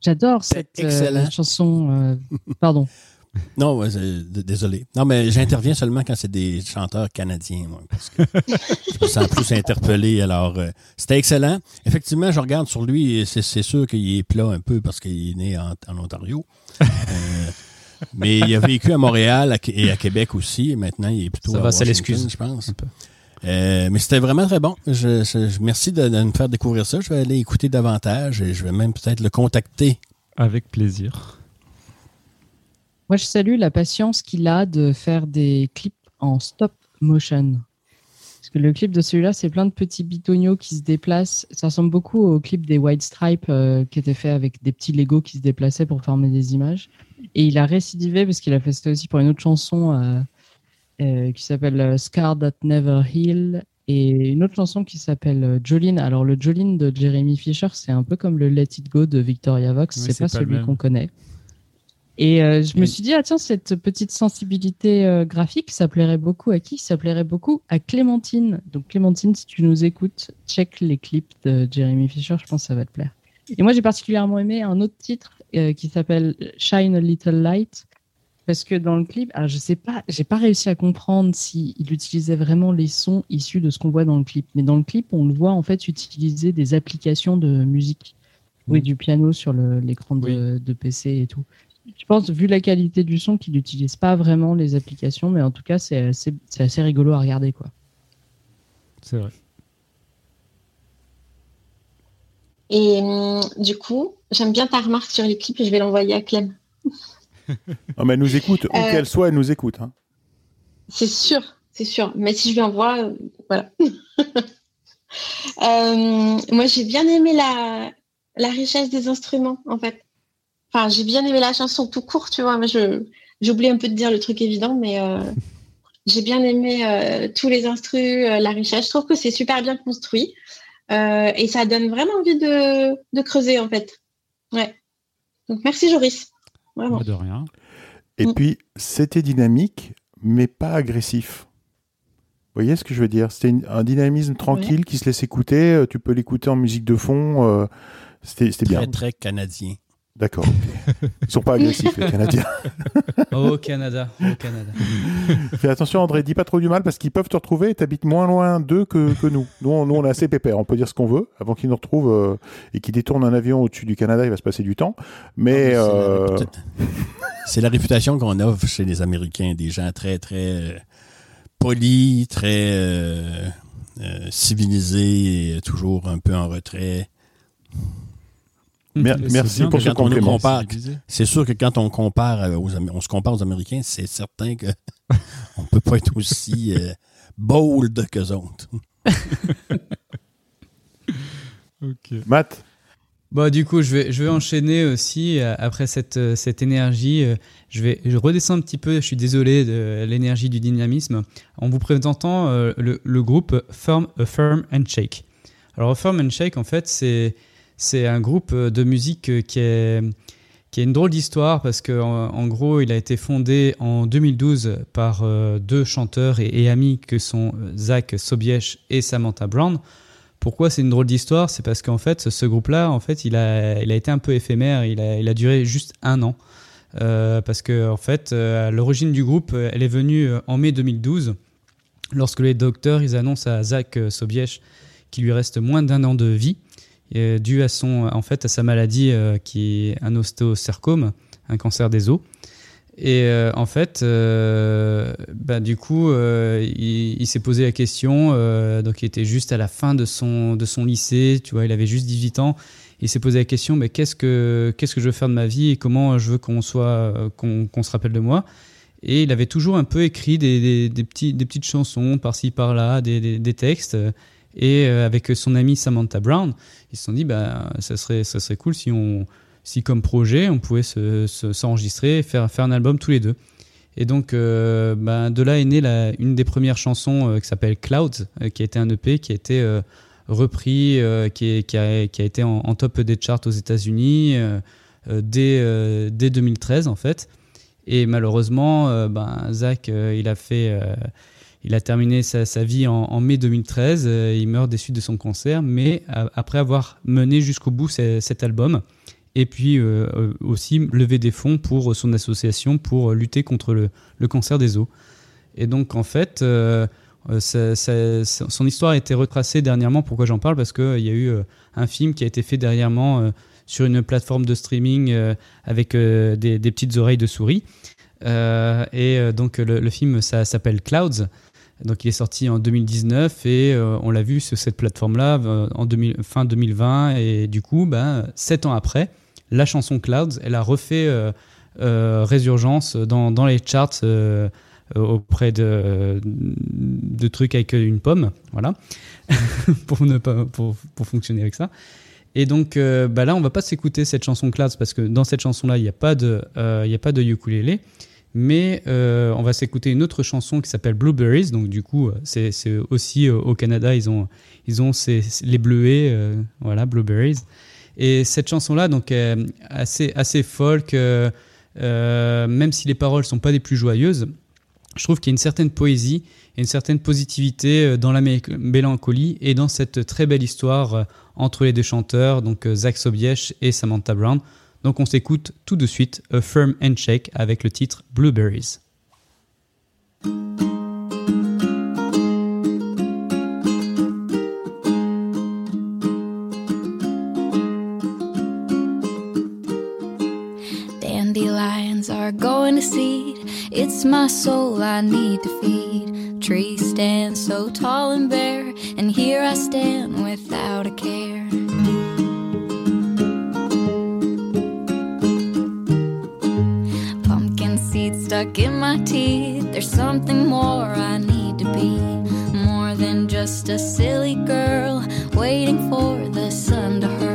J'adore cette euh, excellent. chanson. euh, pardon. Non, désolé. Non, mais j'interviens seulement quand c'est des chanteurs canadiens, moi, parce que je me sens plus interpellé. Alors, euh, c'était excellent. Effectivement, je regarde sur lui, et c'est c'est sûr qu'il est plat un peu parce qu'il est né en, en Ontario. Euh, mais il a vécu à Montréal et à Québec aussi. Et maintenant, il est plutôt Ça à va, ça Washington, l'excuse. je pense. Un peu. Euh, mais c'était vraiment très bon. Je, je- je- merci de, de me faire découvrir ça. Je vais aller écouter davantage et je vais même peut-être le contacter. Avec plaisir. Moi, je salue la patience qu'il a de faire des clips en stop motion. Parce que le clip de celui-là, c'est plein de petits bitonios qui se déplacent. Ça ressemble beaucoup au clip des White Stripes euh, qui était fait avec des petits Legos qui se déplaçaient pour former des images. Et il a récidivé parce qu'il a fait ça aussi pour une autre chanson euh, euh, qui s'appelle euh, Scar That Never Heal et une autre chanson qui s'appelle Jolene. Alors le Jolene de Jeremy Fisher, c'est un peu comme le Let It Go de Victoria Vox. Oui, c'est pas, celui qu'on connaît. Et euh, je me suis dit, ah tiens, cette petite sensibilité euh, graphique, ça plairait beaucoup à qui? Ça plairait beaucoup à Clémentine. Donc Clémentine, si tu nous écoutes, check les clips de Jeremy Fisher, je pense que ça va te plaire. Et moi, j'ai particulièrement aimé un autre titre euh, qui s'appelle Shine a Little Light. Parce que dans le clip, alors je sais pas, j'ai pas réussi à comprendre s'il utilisait vraiment les sons issus de ce qu'on voit dans le clip. Mais dans le clip, on le voit en fait utiliser des applications de musique. Oui, du piano sur l'écran de, de PC et tout. Je pense, vu la qualité du son, qu'il n'utilise pas vraiment les applications, mais en tout cas, c'est assez, assez rigolo à regarder. quoi. C'est vrai. Et hum, du coup, j'aime bien ta remarque sur les clips et je vais l'envoyer à Clem. Non, mais elle nous écoute. Où Euh, qu'elle soit, elle nous écoute. hein. C'est sûr, c'est sûr. Mais si je lui envoie, euh, voilà. Euh, moi, j'ai bien aimé la, la richesse des instruments, en fait. Enfin, j'ai bien aimé la chanson tout court, tu vois. Moi, je, j'oublie un peu de dire le truc évident, mais euh, j'ai bien aimé euh, tous les instrus, euh, la richesse. Je trouve que c'est super bien construit. Euh, et ça donne vraiment envie de, de creuser, en fait. Ouais. Donc, merci, Joris. Vraiment. Pas de rien. Et Mm. puis, c'était dynamique, mais pas agressif. Vous voyez ce que je veux dire? C'était un dynamisme tranquille qui se laisse écouter. euh, Tu peux l'écouter en musique de fond. euh, C'était c'était Très, bien. très canadien. D'accord. Ils sont pas agressifs, les Canadiens. Au Canada, au Canada. Fais attention, André, dis pas trop du mal parce qu'ils peuvent te retrouver et t'habites moins loin d'eux que, que nous. nous. on- Nous, on est assez pépère. On peut dire ce qu'on veut avant qu'ils nous retrouvent euh, et qu'ils détournent un avion au-dessus du Canada. Il va se passer du temps. Mais. Ah, mais c'est la euh, C'est la réputation qu'on offre chez les Américains, des gens très, très euh, polis, très euh, euh, civilisés, et toujours un peu en retrait. Mer- merci pour ce. Civilisé. C'est sûr que quand on compare euh, aux Am- on se compare aux Américains, c'est certain que on peut pas être aussi euh, bold qu'eux autres. Ok. Matt, Bon, du coup, je vais, je vais enchaîner aussi euh, après cette, cette énergie. Je vais je redescends un petit peu, je suis désolé de l'énergie du dynamisme, en vous présentant le, le groupe Firm, A Firm and Shake. Alors, A Firm and Shake, en fait, c'est c'est un groupe euh, de musique euh, qui est une drôle d'histoire parce que en, gros, il a été fondé en 2012 par euh, deux chanteurs et, amis que sont Zach Sobiesch et Samantha Brown. Pourquoi c'est une drôle d'histoire? C'est parce qu'en fait, ce groupe-là, en fait, il a, été un peu éphémère. Il a, il a duré juste un an. Parce que, en fait, l'origine du groupe, elle est venue en mai 2012, lorsque les docteurs ils annoncent à Zach Sobiesch qu'il lui reste moins d'un an de vie, euh, dû à son, en fait, à sa maladie euh, qui est un ostéosarcome, un cancer des os. Et euh, en fait, euh, bah, du coup, euh, il, s'est posé la question. euh, donc, il était juste à la fin de son, de son lycée. Tu vois, il avait juste 18 ans. Il s'est posé la question mais qu'est-ce que, qu'est-ce que je veux faire de ma vie et comment je veux qu'on soit, euh, qu'on, qu'on se rappelle de moi? Et il avait toujours un peu écrit des, des, des petits, des petites chansons par-ci, par-là, des, des textes. Et euh, avec son amie Samantha Brown, ils se sont dit bah, ça, serait, ça serait cool si on si comme projet on pouvait se- se- s'enregistrer et faire, faire un album tous les deux. Et donc euh, ben, de là est née une des premières chansons euh, qui s'appelle Clouds, euh, qui a été un EP qui a été repris, qui, a, qui a été en, top des charts aux États-Unis dès, dès 2013 en fait. Et malheureusement, ben, Zach, il a fait, il a terminé sa, vie en, mai 2013. euh, il meurt des suites de son cancer, mais après avoir mené jusqu'au bout ce- cet album, et puis euh, euh, aussi lever des fonds pour son association pour lutter contre le, cancer des os. Et donc en fait, euh, euh, son histoire a été retracée dernièrement. Pourquoi j'en parle? Parce qu'il y a eu euh, un film qui a été fait dernièrement euh, sur une plateforme de streaming euh, avec euh, des, petites oreilles de souris. Euh, et euh, donc le, film s'appelle Clouds. Donc il est sorti en 2019 et euh, on l'a vu sur cette plateforme-là euh, en 2000 fin 2020 et du coup, ben, sept ans après, la chanson Clouds, elle a refait euh, résurgence dans, les charts auprès de, de trucs avec une pomme, voilà, pour, ne pas, pour, pour fonctionner avec ça. Et donc bah là, on va pas s'écouter cette chanson Clouds parce que dans cette chanson-là, il n'y a pas de, euh, y a pas de ukulélé. Mais euh, on va s'écouter une autre chanson qui s'appelle Blueberries. Donc du coup, euh, c'est aussi euh, au Canada, ils ont, ils ont les bleuets, voilà, Blueberries. Et cette chanson-là, donc euh, assez, assez folk, même si les paroles sont pas des plus joyeuses, je trouve qu'il y a une certaine poésie et une certaine positivité dans la mé- mélancolie et dans cette très belle histoire entre les deux chanteurs, donc Zach Sobiesch et Samantha Brown. Donc on s'écoute tout de suite A Firm Handshake avec le titre Blueberries. Dandelions are going to seed. It's my soul I need to feed. Tree stands so tall and bare, and here I stand without a care. Stuck in my teeth. There's something more I need to be. More than just a silly girl waiting for the sun to hurl.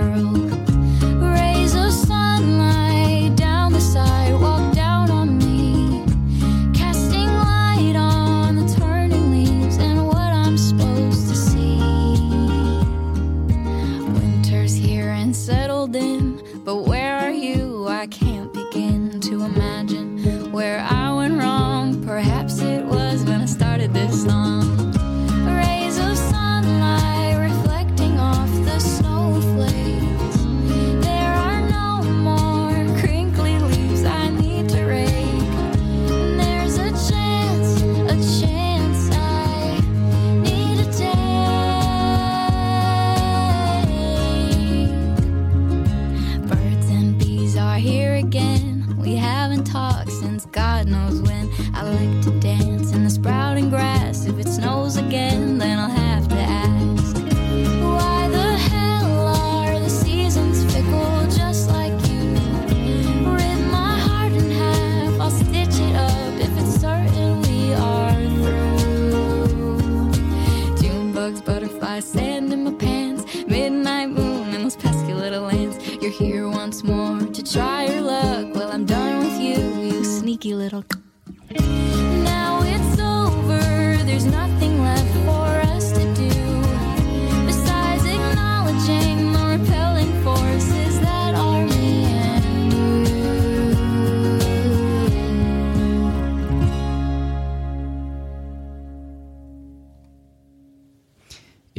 Butterflies, sand in my pants, midnight moon, and those pesky little ants. You're here once more to try your luck. Well, I'm done with you, you sneaky little.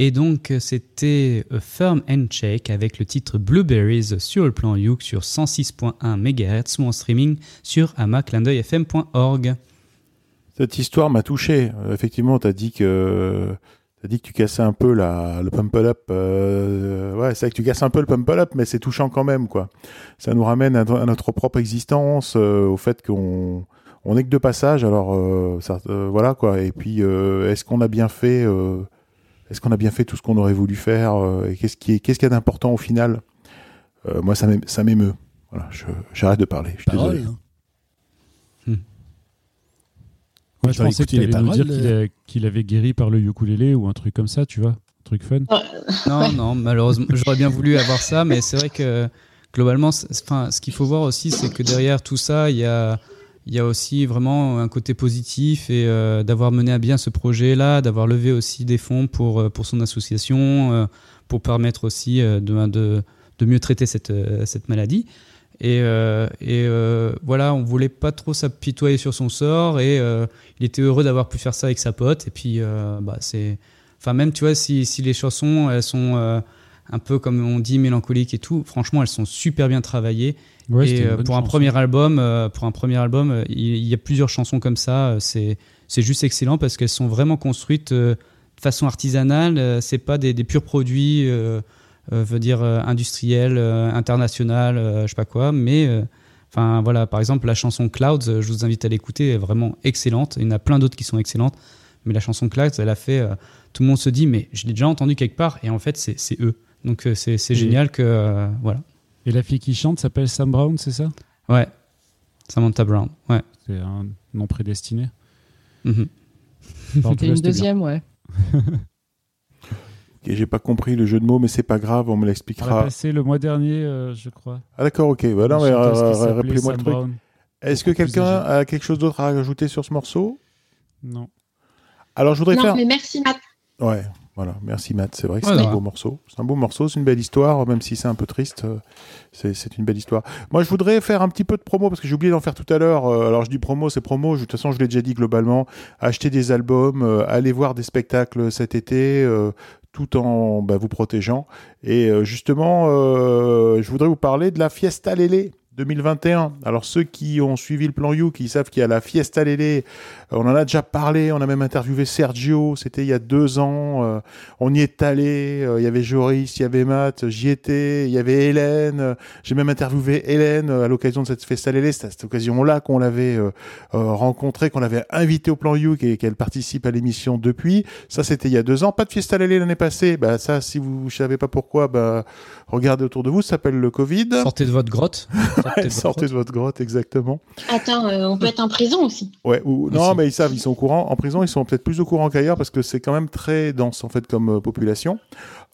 Et donc, euh, c'était A Firm Handshake avec le titre Blueberries sur le plan Youk sur 106.1 MHz ou en streaming sur amaclindeuilfm.org. Cette histoire m'a touché. Euh, effectivement, t'as dit que t'as dit que tu cassais un peu la, le pump up. Euh, ouais, c'est vrai que tu casses un peu le pump up, mais c'est touchant quand même, quoi. Ça nous ramène à, notre propre existence, euh, au fait qu'on on est que de passage. Alors, euh, euh, voilà, quoi. Et puis, euh, est-ce qu'on a bien fait euh, Est-ce qu'on a bien fait tout ce qu'on aurait voulu faire euh, Et qu'est-ce qui est, qu'est-ce qu'il y a d'important au final? Euh, Moi, ça m'ém- ça m'émeut. Voilà, j'arrête de parler. Je suis Parole, désolé. hein. Moi, je pensais qu'il les allait nous dire qu'il a- qu'il avait guéri par le ukulélé ou un truc comme ça, tu vois. Un truc fun. Non, non, malheureusement, j'aurais bien voulu avoir ça, mais c'est vrai que globalement, enfin, ce qu'il faut voir aussi, c'est que derrière tout ça, il y a, il y a aussi vraiment un côté positif et euh, d'avoir mené à bien ce projet-là, d'avoir levé aussi des fonds pour, euh, pour son association, euh, pour permettre aussi euh, de, de, mieux traiter cette, cette maladie. Et, et voilà, on voulait pas trop s'apitoyer sur son sort et il était heureux d'avoir pu faire ça avec sa pote. Et puis, bah, c'est. Enfin, même, tu vois, si, si les chansons, elles sont un peu, comme on dit, mélancoliques et tout, franchement, elles sont super bien travaillées. Ouais, et euh, bonne pour un premier album, euh, pour un premier album, euh, il, y a plusieurs chansons comme ça. euh, C'est c'est juste excellent parce qu'elles sont vraiment construites euh, de façon artisanale. euh, c'est pas des, des purs produits, euh, euh, veut dire euh, industriels, euh, international, euh, je sais pas quoi. Mais euh, enfin voilà, par exemple la chanson Clouds, euh, je vous invite à l'écouter, est vraiment excellente. Il y en a plein d'autres qui sont excellentes, mais la chanson Clouds, elle a fait. euh, tout le monde se dit, mais je l'ai déjà entendu quelque part, et en fait c'est c'est eux. Donc euh, c'est génial que euh, voilà. Et la fille qui chante s'appelle Sam Brown, c'est ça? Ouais. Samantha Brown. Ouais. C'est un nom prédestiné. Et cas, une bien. deuxième, ouais. Ok, j'ai pas compris le jeu de mots, mais c'est pas grave, on me On l'a l'expliquera. passé le mois dernier, euh, je crois. Ah d'accord, ok. Bah non, mais rappelez-moi le truc. Est-ce que quelqu'un a quelque chose d'autre à rajouter sur ce morceau? Non. Alors je voudrais Non, faire. mais merci Matt. Ouais, voilà. Merci Matt. C'est vrai que c'est un beau morceau. C'est un beau morceau, c'est une belle histoire, même si c'est un peu triste. euh, C'est une belle histoire. Moi, je voudrais faire un petit peu de promo parce que j'ai oublié d'en faire tout à l'heure. Euh, Alors je dis promo, c'est promo. De toute façon, je l'ai déjà dit globalement. Acheter des albums, euh, aller voir des spectacles cet été. euh, tout en bah, vous protégeant. Et euh, justement, je voudrais vous parler de la Fiesta Lele 2021. Alors ceux qui ont suivi le plan You, qui savent qu'il y a la Fiesta Lele, euh, on en a déjà parlé, on a même interviewé Sergio, c'était il y a deux ans, euh, on y est allé, euh, il y avait Joris, il y avait Matt, j'y étais, il y avait Hélène, euh, j'ai même interviewé Hélène à l'occasion de cette Fiesta Lele, c'est à cette occasion-là qu'on l'avait rencontrée, qu'on l'avait invitée au plan You et qu'elle participe à l'émission depuis. Ça c'était il y a deux ans, pas de Fiesta Lele l'année passée, bah ça si vous ne savez pas pourquoi, bah regardez autour de vous, ça s'appelle le Covid. Sortez de votre grotte. Sortez de votre Sortez de votre grotte, exactement. Attends, euh, on peut être en prison aussi. Ouais, ou non, Aussi. mais ils savent, ils sont au courant. En prison, ils sont peut-être plus au courant qu'ailleurs parce que c'est quand même très dense en fait comme euh, population.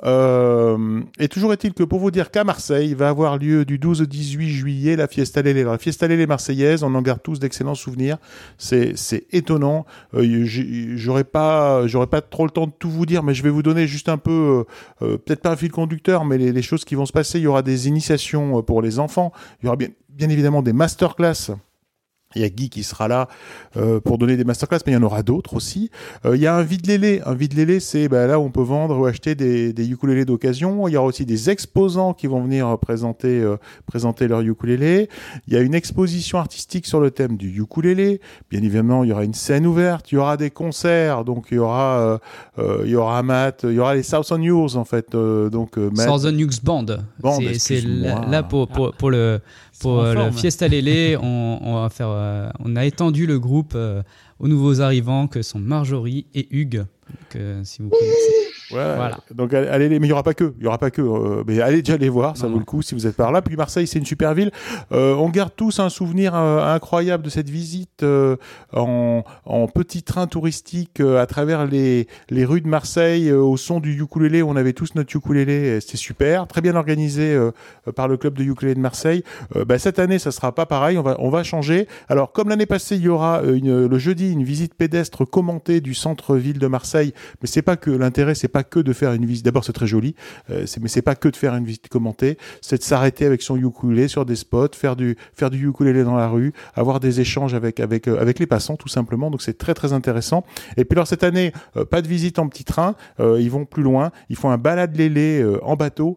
Euh, et toujours est-il que pour vous dire qu'à Marseille va avoir lieu du 12 au 18 juillet la Fiesta. Alors, la Fiesta Lele marseillaise, on en garde tous d'excellents souvenirs. C'est étonnant. Euh, j'aurais pas j'aurais pas trop le temps de tout vous dire, mais je vais vous donner juste un peu euh, euh, peut-être pas un fil conducteur, mais les, choses qui vont se passer. Il y aura des initiations pour les enfants. Il y aura bien bien évidemment des masterclass. Il y a Guy qui sera là euh, pour donner des masterclass, mais il y en aura d'autres aussi. Euh, il y a un vide-lélé. Un vide-lélé, c'est bah, là où on peut vendre ou acheter des, des ukulélés d'occasion. Il y aura aussi des exposants qui vont venir présenter, euh, présenter leur ukulélé. Il y a une exposition artistique sur le thème du ukulélé. Bien évidemment, il y aura une scène ouverte. Il y aura des concerts. Donc, il y aura, euh, euh, il y aura Matt. Il y aura les Southern News, en fait. euh, donc, euh, Matt. Southern Hughes Band. Band, C'est- là pour, pour, pour le, pour euh, le forme. Fiesta Lele, on, on va faire, euh, on a étendu le groupe euh, aux nouveaux arrivants que sont Marjorie et Hugues. Donc, euh, si vous connaissez. Voilà. Donc allez, allez- mais il y aura pas que, il y aura pas que. euh, mais allez déjà les voir, ça vaut le coup si vous êtes par là. Puis Marseille, c'est une super ville. Euh, on garde tous un souvenir euh, incroyable de cette visite en, en petit train touristique à travers les, les rues de Marseille au son du ukulélé. On avait tous notre ukulélé, c'était super, très bien organisé par le club de ukulélé de Marseille. Bah, cette année, ça sera pas pareil. On va, on va changer. Alors comme l'année passée, il y aura une, le jeudi une visite pédestre commentée du centre-ville de Marseille. Mais c'est pas que l'intérêt, c'est pas que de faire une visite. D'abord, c'est très joli, euh, mais c'est pas que de faire une visite commentée. C'est de s'arrêter avec son ukulélé sur des spots, faire du faire du ukulélé dans la rue, avoir des échanges avec avec euh, avec les passants tout simplement. Donc c'est très très intéressant. Et puis alors cette année, euh, pas de visite en petit train. euh, ils vont plus loin. Ils font un balade lélé en bateau.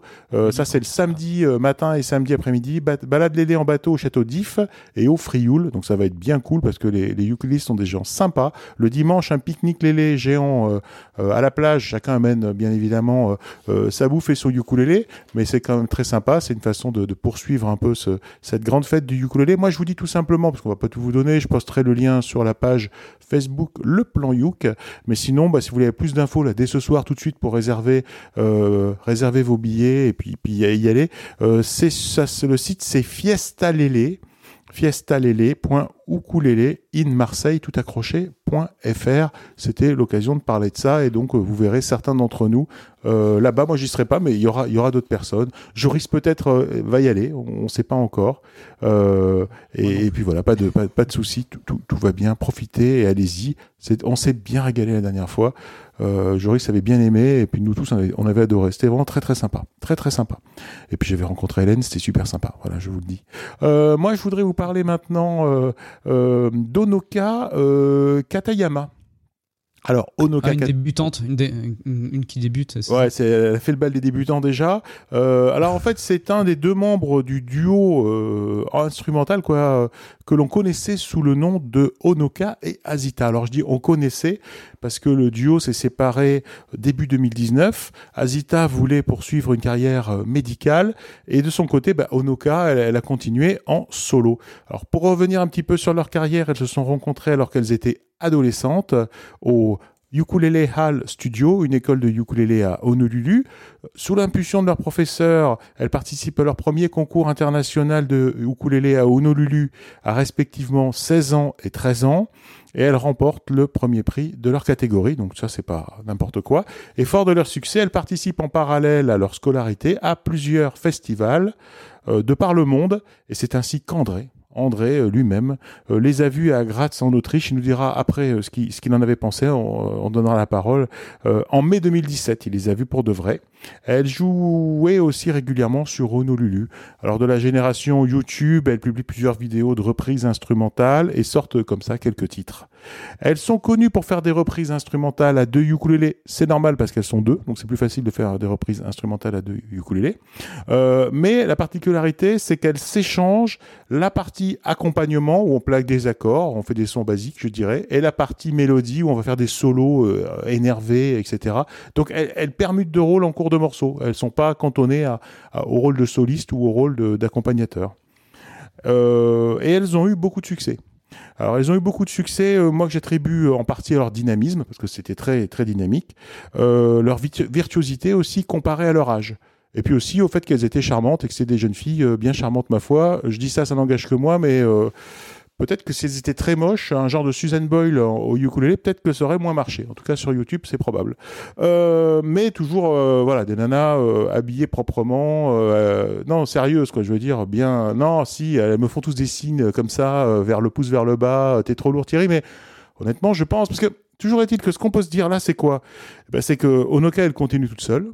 Ça c'est le samedi matin et samedi après-midi. Ba- balade lélé en bateau au château d'If et au Frioul. Donc ça va être bien cool parce que les, les sont des gens sympas. Le dimanche, un pique-nique lélé géant à la plage. Chacun amène euh, bien évidemment euh, euh, sa bouffe et son ukulélé, mais c'est quand même très sympa. C'est une façon de, poursuivre un peu ce- cette grande fête du ukulélé. Moi, je vous dis tout simplement, parce qu'on va pas tout vous donner, je posterai le lien sur la page Facebook Le Plan Youk. Mais sinon, bah, si vous voulez plus d'infos là, dès ce soir, tout de suite pour réserver, euh, réserver vos billets et puis, puis y aller, euh, c'est ça, c'est le site, c'est Fiesta Lélé fiestalele.ukulele in Marseille tout accroché.fr. C'était l'occasion de parler de ça et donc euh, vous verrez certains d'entre nous Euh, Là-bas, moi, j'y serai pas, mais il y aura, d'autres personnes. Joris peut-être euh, va y aller, on ne sait pas encore. Euh, et, puis voilà, pas de, pas, tout, va bien. Profitez et allez-y. On s'est bien régalé la dernière fois. Joris avait bien aimé, et puis nous tous, on avait, on avait adoré. C'était vraiment très très sympa, très très sympa. Et puis j'avais rencontré Hélène, c'était super sympa. Voilà, je vous le dis. Moi, je voudrais vous parler maintenant d'Onoka Katayama. Alors, Onoka Ah, une Kat- débutante, une, dé- une- une qui débute. c'est- Ouais, c'est, elle a fait le bal des débutants déjà. Euh, alors en fait, c'est un des deux membres du duo euh, instrumental quoi, euh, que l'on connaissait sous le nom de Onoka et Azita. Alors je dis on connaissait parce que le duo s'est séparé début 2019. Azita voulait poursuivre une carrière euh, médicale et de son côté, bah, Onoka, elle, elle a continué en solo. Alors pour revenir un petit peu sur leur carrière, elles se sont rencontrées alors qu'elles étaient adolescentes euh, au Ukulele Hall Studio, une école de ukulélé à Honolulu. Sous l'impulsion de leur professeur, elles participent à leur premier concours international de ukulélé à Honolulu à respectivement 16 ans et 13 ans. Et elles remportent le premier prix de leur catégorie, donc ça c'est pas n'importe quoi. Et fort de leur succès, elles participent en parallèle à leur scolarité à plusieurs festivals euh, de par le monde. Et c'est ainsi qu'André, André euh, lui-même, euh, les a vus à Graz en Autriche. Il nous dira après euh, ce qu'il en avait pensé. On, on donnera la parole. En mai 2017, il les a vus pour de vrai. Elle jouait aussi régulièrement sur Honolulu. Alors de la génération YouTube, elle publie plusieurs vidéos de reprises instrumentales et sortent comme ça quelques titres. Elles sont connues pour faire des reprises instrumentales à deux ukulélés. C'est normal parce qu'elles sont deux, donc c'est plus facile de faire des reprises instrumentales à deux ukulélés. Euh, mais la particularité, c'est qu'elles s'échangent la partie accompagnement où on plaque des accords, on fait des sons basiques, je dirais, et la partie mélodie où on va faire des solos euh, énervés, etc. Donc elles, elles permutent de rôles en cours de morceau. Elles sont pas cantonnées au rôle de soliste ou au rôle de- d'accompagnateur. Euh, et elles ont eu beaucoup de succès. Alors, elles ont eu beaucoup de succès, euh, moi que j'attribue en partie à leur dynamisme, parce que c'était très, très dynamique, euh, leur virtuosité aussi comparée à leur âge. Et puis aussi au fait qu'elles étaient charmantes et que c'est des jeunes filles bien charmantes, ma foi. Je dis ça, ça n'engage que moi, mais peut-être que si elles étaient très moches, un genre de Susan Boyle au ukulélé, peut-être que ça aurait moins marché. En tout cas, sur YouTube, c'est probable. Euh, mais toujours, euh, voilà, des nanas euh, habillées proprement. non, sérieuses, quoi, je veux dire, bien. Non, si, elles me font tous des signes comme ça, vers le pouce vers le bas. T'es trop lourd, Thierry, mais honnêtement, je pense, parce que toujours est-il que ce qu'on peut se dire là, c'est quoi? Eh ben, C'est que Onoka, elle continue toute seule.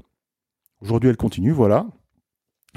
Aujourd'hui, elle continue, voilà.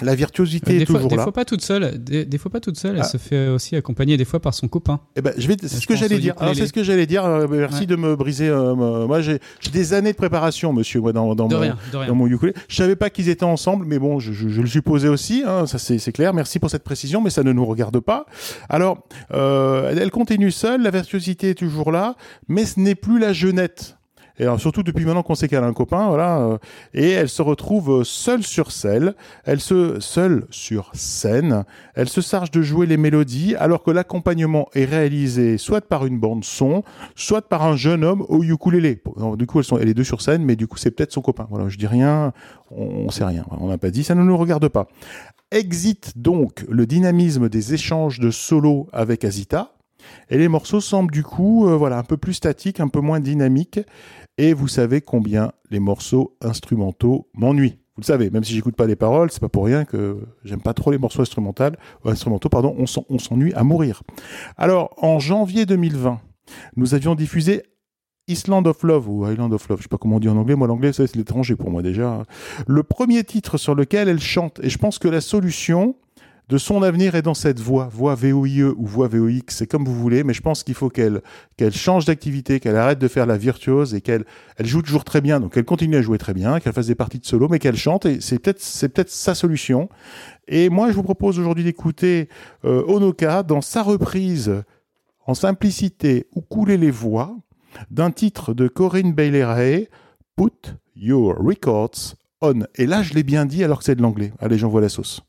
La virtuosité des est fois, toujours des là. fois pas toute seule. Des, des fois pas toute seule. Elle Ah. se fait aussi accompagner des fois par son copain. Eh ben, je vais, c'est ce que j'allais dire. Alors, c'est ce que j'allais dire. merci Ouais. de me briser. euh, moi, j'ai des années de préparation, monsieur, moi, dans, dans De mon, rien, de rien. dans mon ukulélé. Je savais pas qu'ils étaient ensemble, mais bon, je, je- je le supposais aussi. Hein, ça, c'est c'est clair. Merci pour cette précision, mais ça ne nous regarde pas. Alors, euh, elle continue seule. La virtuosité est toujours là, mais ce n'est plus la jeunette. Et alors, surtout depuis maintenant qu'on sait qu'elle a un copain, voilà. euh, et elle se retrouve euh, seule sur scène. Elle se seule sur scène. Elle se charge de jouer les mélodies, alors que l'accompagnement est réalisé soit par une bande son, soit par un jeune homme au ukulélé. Du coup, elles sont les deux sur scène, mais du coup, c'est peut-être son copain. Voilà, je dis rien, on, on sait rien. On n'a pas dit, ça ne nous regarde pas. Exit donc le dynamisme des échanges de solo avec Azita. Et les morceaux semblent du coup, euh, voilà, un peu plus statiques, un peu moins dynamiques. Et vous savez combien les morceaux instrumentaux m'ennuient. Vous le savez, même si j'écoute pas les paroles, c'est pas pour rien que j'aime pas trop les morceaux instrumentaux. Instrumentaux, pardon, on s'en- on s'ennuie à mourir. Alors, en janvier 2020, nous avions diffusé Island of Love ou Island of Love, je sais pas comment on dit en anglais. Moi, l'anglais, c'est l'étranger pour moi déjà. Le premier titre sur lequel elle chante, et je pense que la solution de son avenir est dans cette voix, voix VOIE ou voix VOX, c'est comme vous voulez, mais je pense qu'il faut qu'elle qu'elle change d'activité, qu'elle arrête de faire la virtuose et qu'elle elle joue toujours très bien, donc elle continue à jouer très bien, qu'elle fasse des parties de solo, mais qu'elle chante, et c'est peut-être c'est peut-être sa solution. Et moi, je vous propose aujourd'hui d'écouter euh, Onoka dans sa reprise en simplicité ou couler les voix d'un titre de Corinne Bailey Put Your Records On. Et là, je l'ai bien dit alors que c'est de l'anglais. Allez, j'envoie la sauce.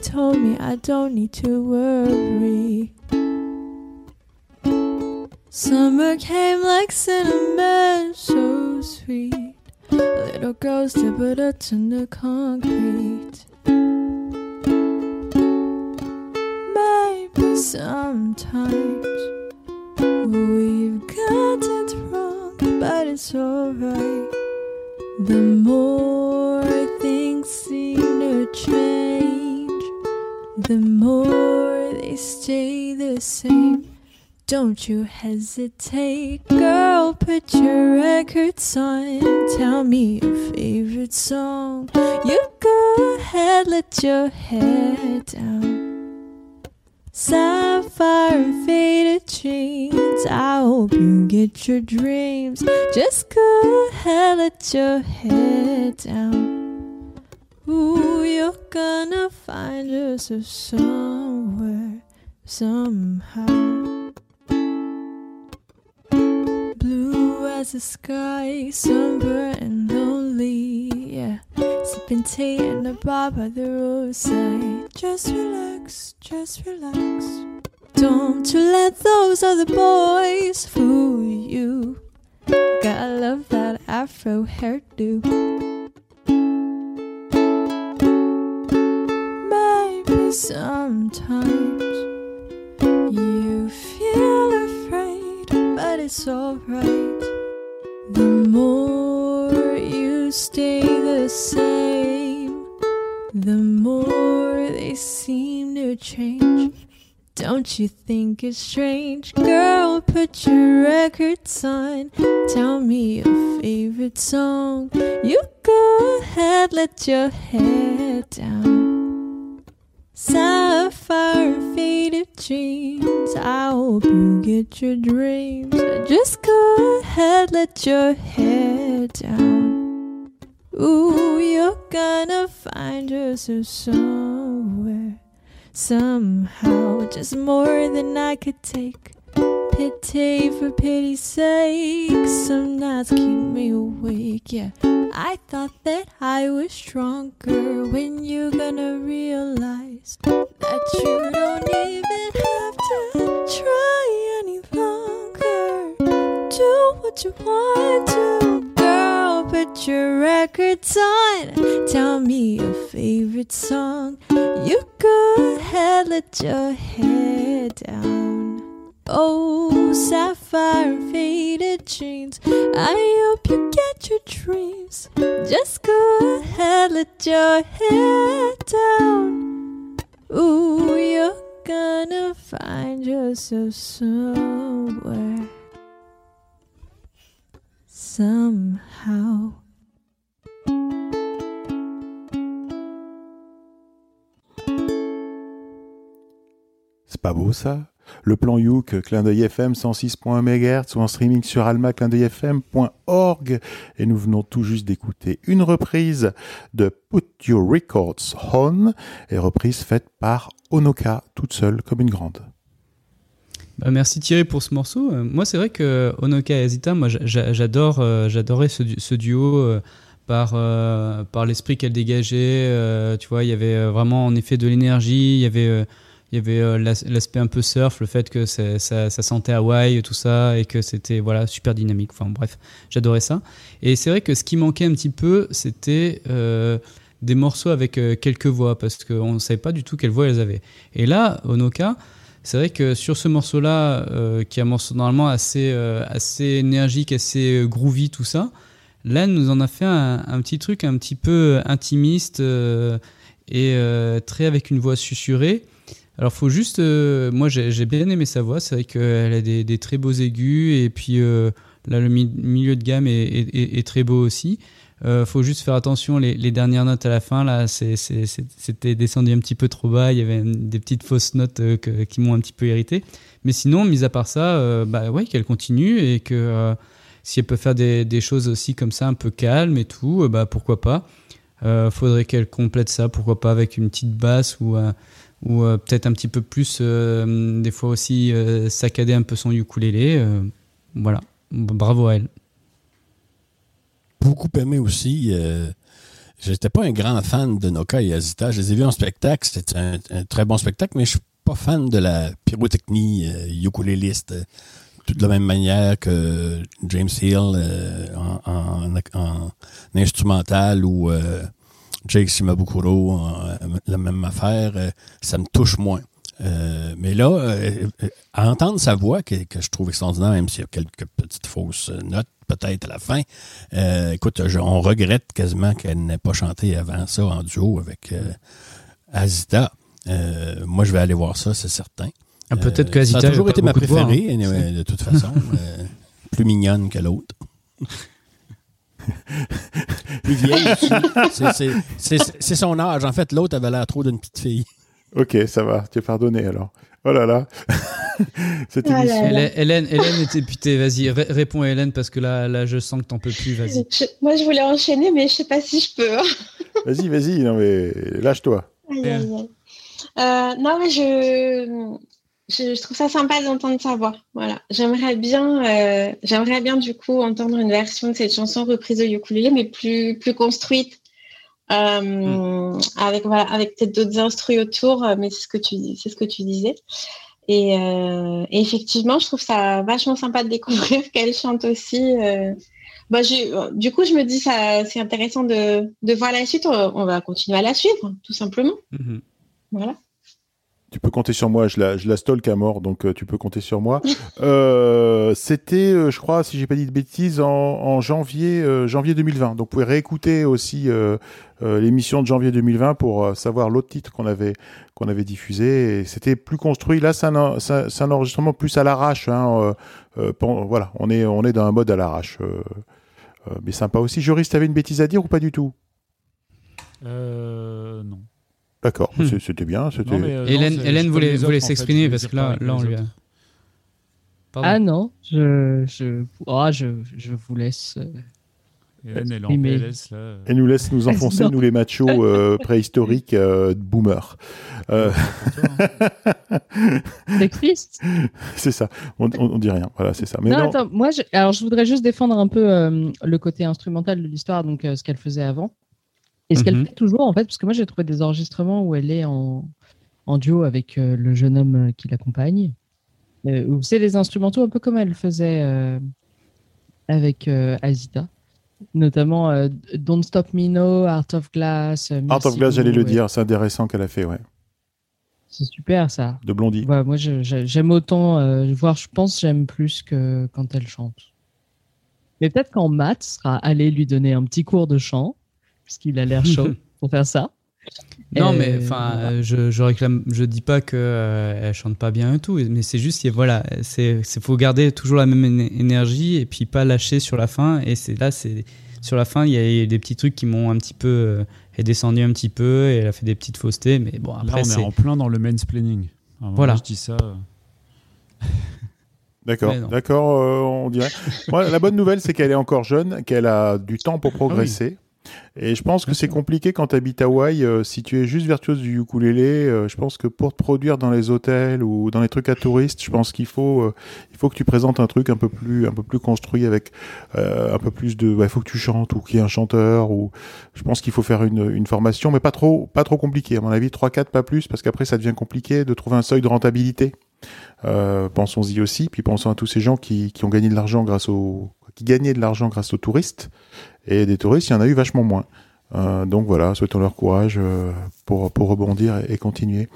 Told me I don't need to worry. Summer came like cinnamon, so sweet. Little girls dip in the concrete. Maybe sometimes we've got it wrong, but it's alright. The more things seem to change, the more they stay the same. Don't you hesitate, girl. Put your records on. Tell me your favorite song. You go ahead, let your head down. Sapphire faded jeans. I hope you get your dreams. Just go ahead, let your head down. Ooh, you're gonna find yourself somewhere, somehow. Blue as the sky, somber and lonely. Yeah, sipping tea in a bar by the roadside. Just relax, just relax. Don't you let those other boys fool you. Gotta love that afro hairdo. Sometimes you feel afraid, but it's alright. The more you stay the same, the more they seem to change. Don't you think it's strange? Girl, put your records on. Tell me your favorite song. You go ahead, let your head down. Sapphire faded jeans. I hope you get your dreams. Just go ahead, let your head down. Ooh, you're gonna find yourself somewhere, somehow, just more than I could take. Pity for pity's sake, some nights keep me awake. Yeah, I thought that I was stronger. When you gonna realize that you don't even have to try any longer? Do what you want to, girl. Put your records on. Tell me your favorite song. You go ahead, let your head down. Oh, sapphire faded jeans. I hope you get your dreams. Just go ahead, let your head down. Ooh, you're gonna find yourself somewhere. Somehow. Pas beau ça Le plan Youk, clin d'œil FM 106.1 MHz ou en streaming sur alma-fm.org. Et nous venons tout juste d'écouter une reprise de Put Your Records On, et reprise faite par Onoka, toute seule comme une grande. Bah, merci Thierry pour ce morceau. Euh, moi, c'est vrai que Onoka et Azita, moi, j'a- j'a- j'adore, euh, j'adorais ce, du- ce duo euh, par, l'esprit qu'elle dégageait. tu vois, il y avait vraiment en effet de l'énergie. Il y avait, il y avait euh, l'as- l'aspect un peu surf, le fait que ça, sentait Hawaï, tout ça, et que c'était voilà super dynamique. Enfin bref, j'adorais ça. Et c'est vrai que ce qui manquait un petit peu, c'était euh, des morceaux avec euh, quelques voix, parce qu'on ne savait pas du tout quelles voix elles avaient. Et là, Onoka, c'est vrai que sur ce morceau-là, qui est un morceau normalement assez, assez énergique, assez groovy, tout ça, là, nous en a fait un, petit truc un petit peu intimiste et très avec une voix susurrée. Alors, faut juste. euh, moi, j'ai bien aimé sa voix. C'est vrai qu'elle a des, très beaux aigus et puis euh, là, le mi- milieu de gamme est, très beau aussi. Euh, faut juste faire attention, les, dernières notes à la fin, là, c'était descendu un petit peu trop bas. Il y avait des petites fausses notes qui m'ont un petit peu irrité. Mais sinon, mis à part ça, bah ouais, qu'elle continue et que si elle peut faire des, choses aussi comme ça, un peu calmes et tout, bah pourquoi pas. Faudrait qu'elle complète ça, pourquoi pas avec une petite basse ou, euh, ou euh, peut-être un petit peu plus, euh, des fois aussi euh, saccader un peu son ukulélé. voilà, bravo à elle. beaucoup aimé aussi. J'étais pas un grand fan de Noka et Azita. Je les ai vus en spectacle. C'était un, très bon spectacle, mais je suis pas fan de la pyrotechnie euh, ukuléliste. tout de la même manière que James Hill en, en- en instrumental ou Jake Shimabukuro, en- la même affaire, euh, ça me touche moins. Euh, mais là, euh, euh, à entendre sa voix, que, que je trouve extraordinaire, même s'il y a quelques petites fausses notes peut-être à la fin, euh, écoute, je- on regrette quasiment qu'elle n'ait pas chanté avant ça en duo avec euh, Azita. Euh, moi, je vais aller voir ça, c'est certain. Ah, peut-être Euh, que Ça Azita, a toujours été ma beaucoup de voix, préférée, hein. anyway, de toute façon. euh, plus mignonne que l'autre. plus vieille aussi. C'est- son âge. En fait, l'autre avait l'air trop d'une petite fille. Ok, ça va, tu es pardonné alors. Oh là là. Cette Ah là émission. là. Hélène, Hélène, Hélène était putain, vas-y, ré- réponds Hélène parce que là, là, je sens que t'en peux plus, vas-y. Moi, je voulais enchaîner, mais je sais pas si je peux. hein. Vas-y, vas-y, non mais lâche-toi. Euh, non, mais je, je, je trouve ça sympa d'entendre sa voix. Voilà. J'aimerais bien, euh, j'aimerais bien du coup entendre une version de cette chanson reprise au ukulélé, mais plus, plus construite, euh, avec voilà, avec peut-être d'autres instruments autour. euh, Mais c'est ce que tu, c'est ce que tu disais. Et, euh, et effectivement, je trouve ça vachement sympa de découvrir qu'elle chante aussi. bah, du coup, je me dis ça, c'est intéressant de, de voir la suite. On, on va continuer à la suivre, tout simplement. Mhm. Voilà. Tu peux compter sur moi, je la, je la stalk à mort, donc euh, tu peux compter sur moi. Euh, C'était, euh, je crois, si j'ai pas dit de bêtises, en, en janvier, euh, janvier 2020. Donc vous pouvez réécouter aussi euh, euh, l'émission de janvier 2020 pour euh, savoir l'autre titre qu'on avait, qu'on avait diffusé. C'était plus construit. Là, c'est un, enregistrement plus à l'arrache. Hein, euh, euh, voilà, on est, on est dans un mode à l'arrache. euh, euh, mais sympa aussi. Joris, t'avais une bêtise à dire ou pas du tout? Euh, non. D'accord, Hmm. c'était bien. C'était... Non, mais, euh, Hélène, non, Hélène voulait, voulait autres, en fait, s'exprimer parce que là, là on lui a. Pardon. Ah non, je, je, ah, je, je vous laisse. euh, Hélène, elle en. PLS, là. Et nous laisse nous enfoncer, Non. nous les machos euh, préhistoriques euh, de boomers. Euh, Sexiste c'est ça, on, on, on dit rien. Voilà, c'est ça. Mais non, non, attends, moi, je, alors je voudrais juste défendre un peu euh, le côté instrumental de l'histoire, donc euh, ce qu'elle faisait avant. Et ce qu'elle Mhm. fait toujours, en fait, parce que moi, j'ai trouvé des enregistrements où elle est en, en duo avec euh, le jeune homme euh, qui l'accompagne. Euh, où c'est les instrumentaux un peu comme elle faisait euh, avec Azita. Notamment Don't Stop Me Now, Art of Glass. Art of Glass, j'allais le ouais. dire, c'est intéressant qu'elle a fait, ouais. C'est super, ça. De Blondie. Ouais, moi, je- je- j'aime autant, voire je pense j'aime plus que quand elle chante. Mais peut-être quand Matt sera allé lui donner un petit cours de chant, puisqu'il a l'air chaud pour faire ça. Non, Euh, mais enfin, voilà. euh, je, je réclame, je dis pas que euh, elle chante pas bien et tout, mais c'est juste, voilà, c'est, c'est faut garder toujours la même éne- énergie et puis pas lâcher sur la fin. Et c'est là, c'est sur la fin, il y a eu des petits trucs qui m'ont un petit peu, euh, elle est descendue un petit peu et elle a fait des petites faussetés, mais bon Là, après on est c'est, en plein dans le mansplaining. Alors, Voilà. je dis ça. euh, D'accord, d'accord, euh, on dirait. Moi, la bonne nouvelle, c'est qu'elle est encore jeune, qu'elle a du temps pour progresser. Et je pense que c'est compliqué quand tu habites Hawaï. euh, si tu es juste virtuose du ukulélé, euh, je pense que pour te produire dans les hôtels ou dans les trucs à touristes, je pense qu'il faut, euh, faut que tu présentes un truc un peu plus, construit avec un peu plus de. Il faut que tu chantes ou qu'il y ait un chanteur. Ou je pense qu'il faut faire une, formation, mais pas trop, pas compliqué. À mon avis, 3-4, pas plus, parce qu'après ça devient compliqué de trouver un seuil de rentabilité. Pensons-y aussi, puis pensons à tous ces gens qui, qui ont gagné de l'argent grâce aux touristes. Et des touristes, il y en a eu vachement moins. Euh, donc voilà, souhaitons leur courage euh, pour, pour rebondir et, et continuer.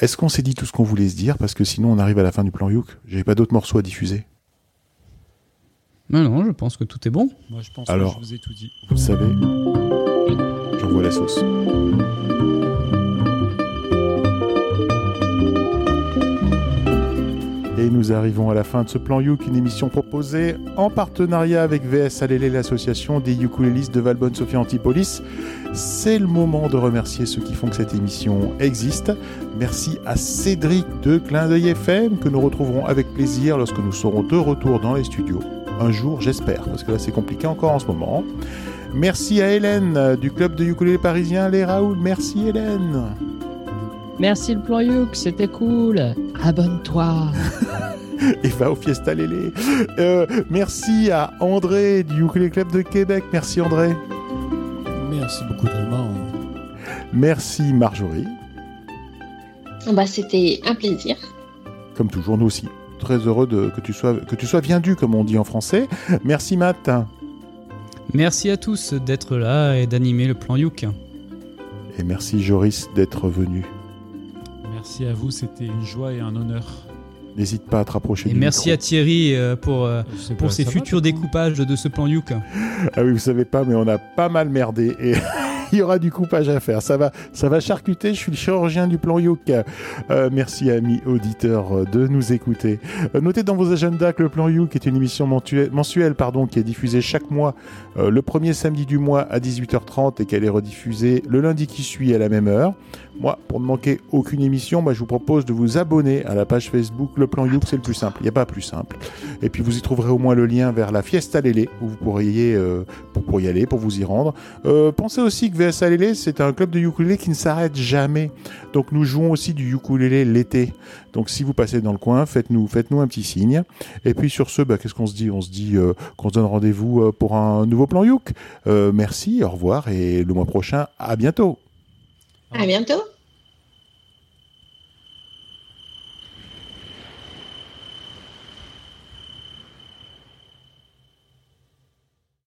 Est-ce qu'on s'est dit tout ce qu'on voulait se dire? Parce que sinon, on arrive à la fin du plan Youk. J'ai pas d'autres morceaux à diffuser. non, non, je pense que tout est bon. Moi, je pense Alors. que je vous ai tout dit. Vous le savez, j'envoie la sauce. Et nous arrivons à la fin de ce plan Youk, une émission proposée en partenariat avec VS Alélé, l'association des ukulélistes de Valbonne Sophie Antipolis. C'est le moment de remercier ceux qui font que cette émission existe. Merci à Cédric de Clin d'œil FM que nous retrouverons avec plaisir lorsque nous serons de retour dans les studios. Un jour, j'espère, parce que là c'est compliqué encore en ce moment. Merci à Hélène du club de ukulélé parisien Les Raoul. Merci Hélène. Merci le plan Youk, c'était cool. Abonne-toi. Et va au Fiesta Lélé. Euh, merci à André du Ukulélé Club de Québec. Merci André. Merci beaucoup tout le monde. Merci Marjorie. Bah, c'était un plaisir. Comme toujours, nous aussi. très heureux de, que, tu sois, que tu sois bien dû, comme on dit en français. Merci Matt. Merci à tous d'être là et d'animer le plan Youk. Et merci Joris d'être venu. Merci à vous, c'était une joie et un honneur. N'hésite pas à te rapprocher Et du merci à Thierry euh, pour, euh, pour pas, ses va, futurs découpages de ce plan Youk. Ah oui, vous savez pas, mais on a pas mal merdé et il y aura du coupage à faire. Ça va, ça va charcuter. Je suis le chirurgien du plan Youk. Euh, merci amis auditeurs euh, de nous écouter. Euh, notez dans vos agendas que le plan Youk est une émission mensuelle, pardon, qui est diffusée chaque mois le premier samedi du mois à 18h30 et qu'elle est rediffusée le lundi qui suit à la même heure. Moi, pour ne manquer aucune émission, je vous propose de vous abonner à la page Facebook Le Plan Youk, c'est le plus simple. Il n'y a pas plus simple. Et puis vous y trouverez au moins le lien vers la Fiesta Lélé, où vous pourriez pour, y aller, pour vous y rendre. Pensez aussi que VSA Lélé, c'est un club de ukulélé qui ne s'arrête jamais. Donc nous jouons aussi du ukulélé l'été. Donc si vous passez dans le coin, faites-nous faites-nous un petit signe. Et puis sur ce, bah, qu'est-ce qu'on se dit? On se dit euh, qu'on se donne rendez-vous euh, pour un nouveau plan Youk. Euh, merci, au revoir et le mois prochain, à bientôt. À bientôt.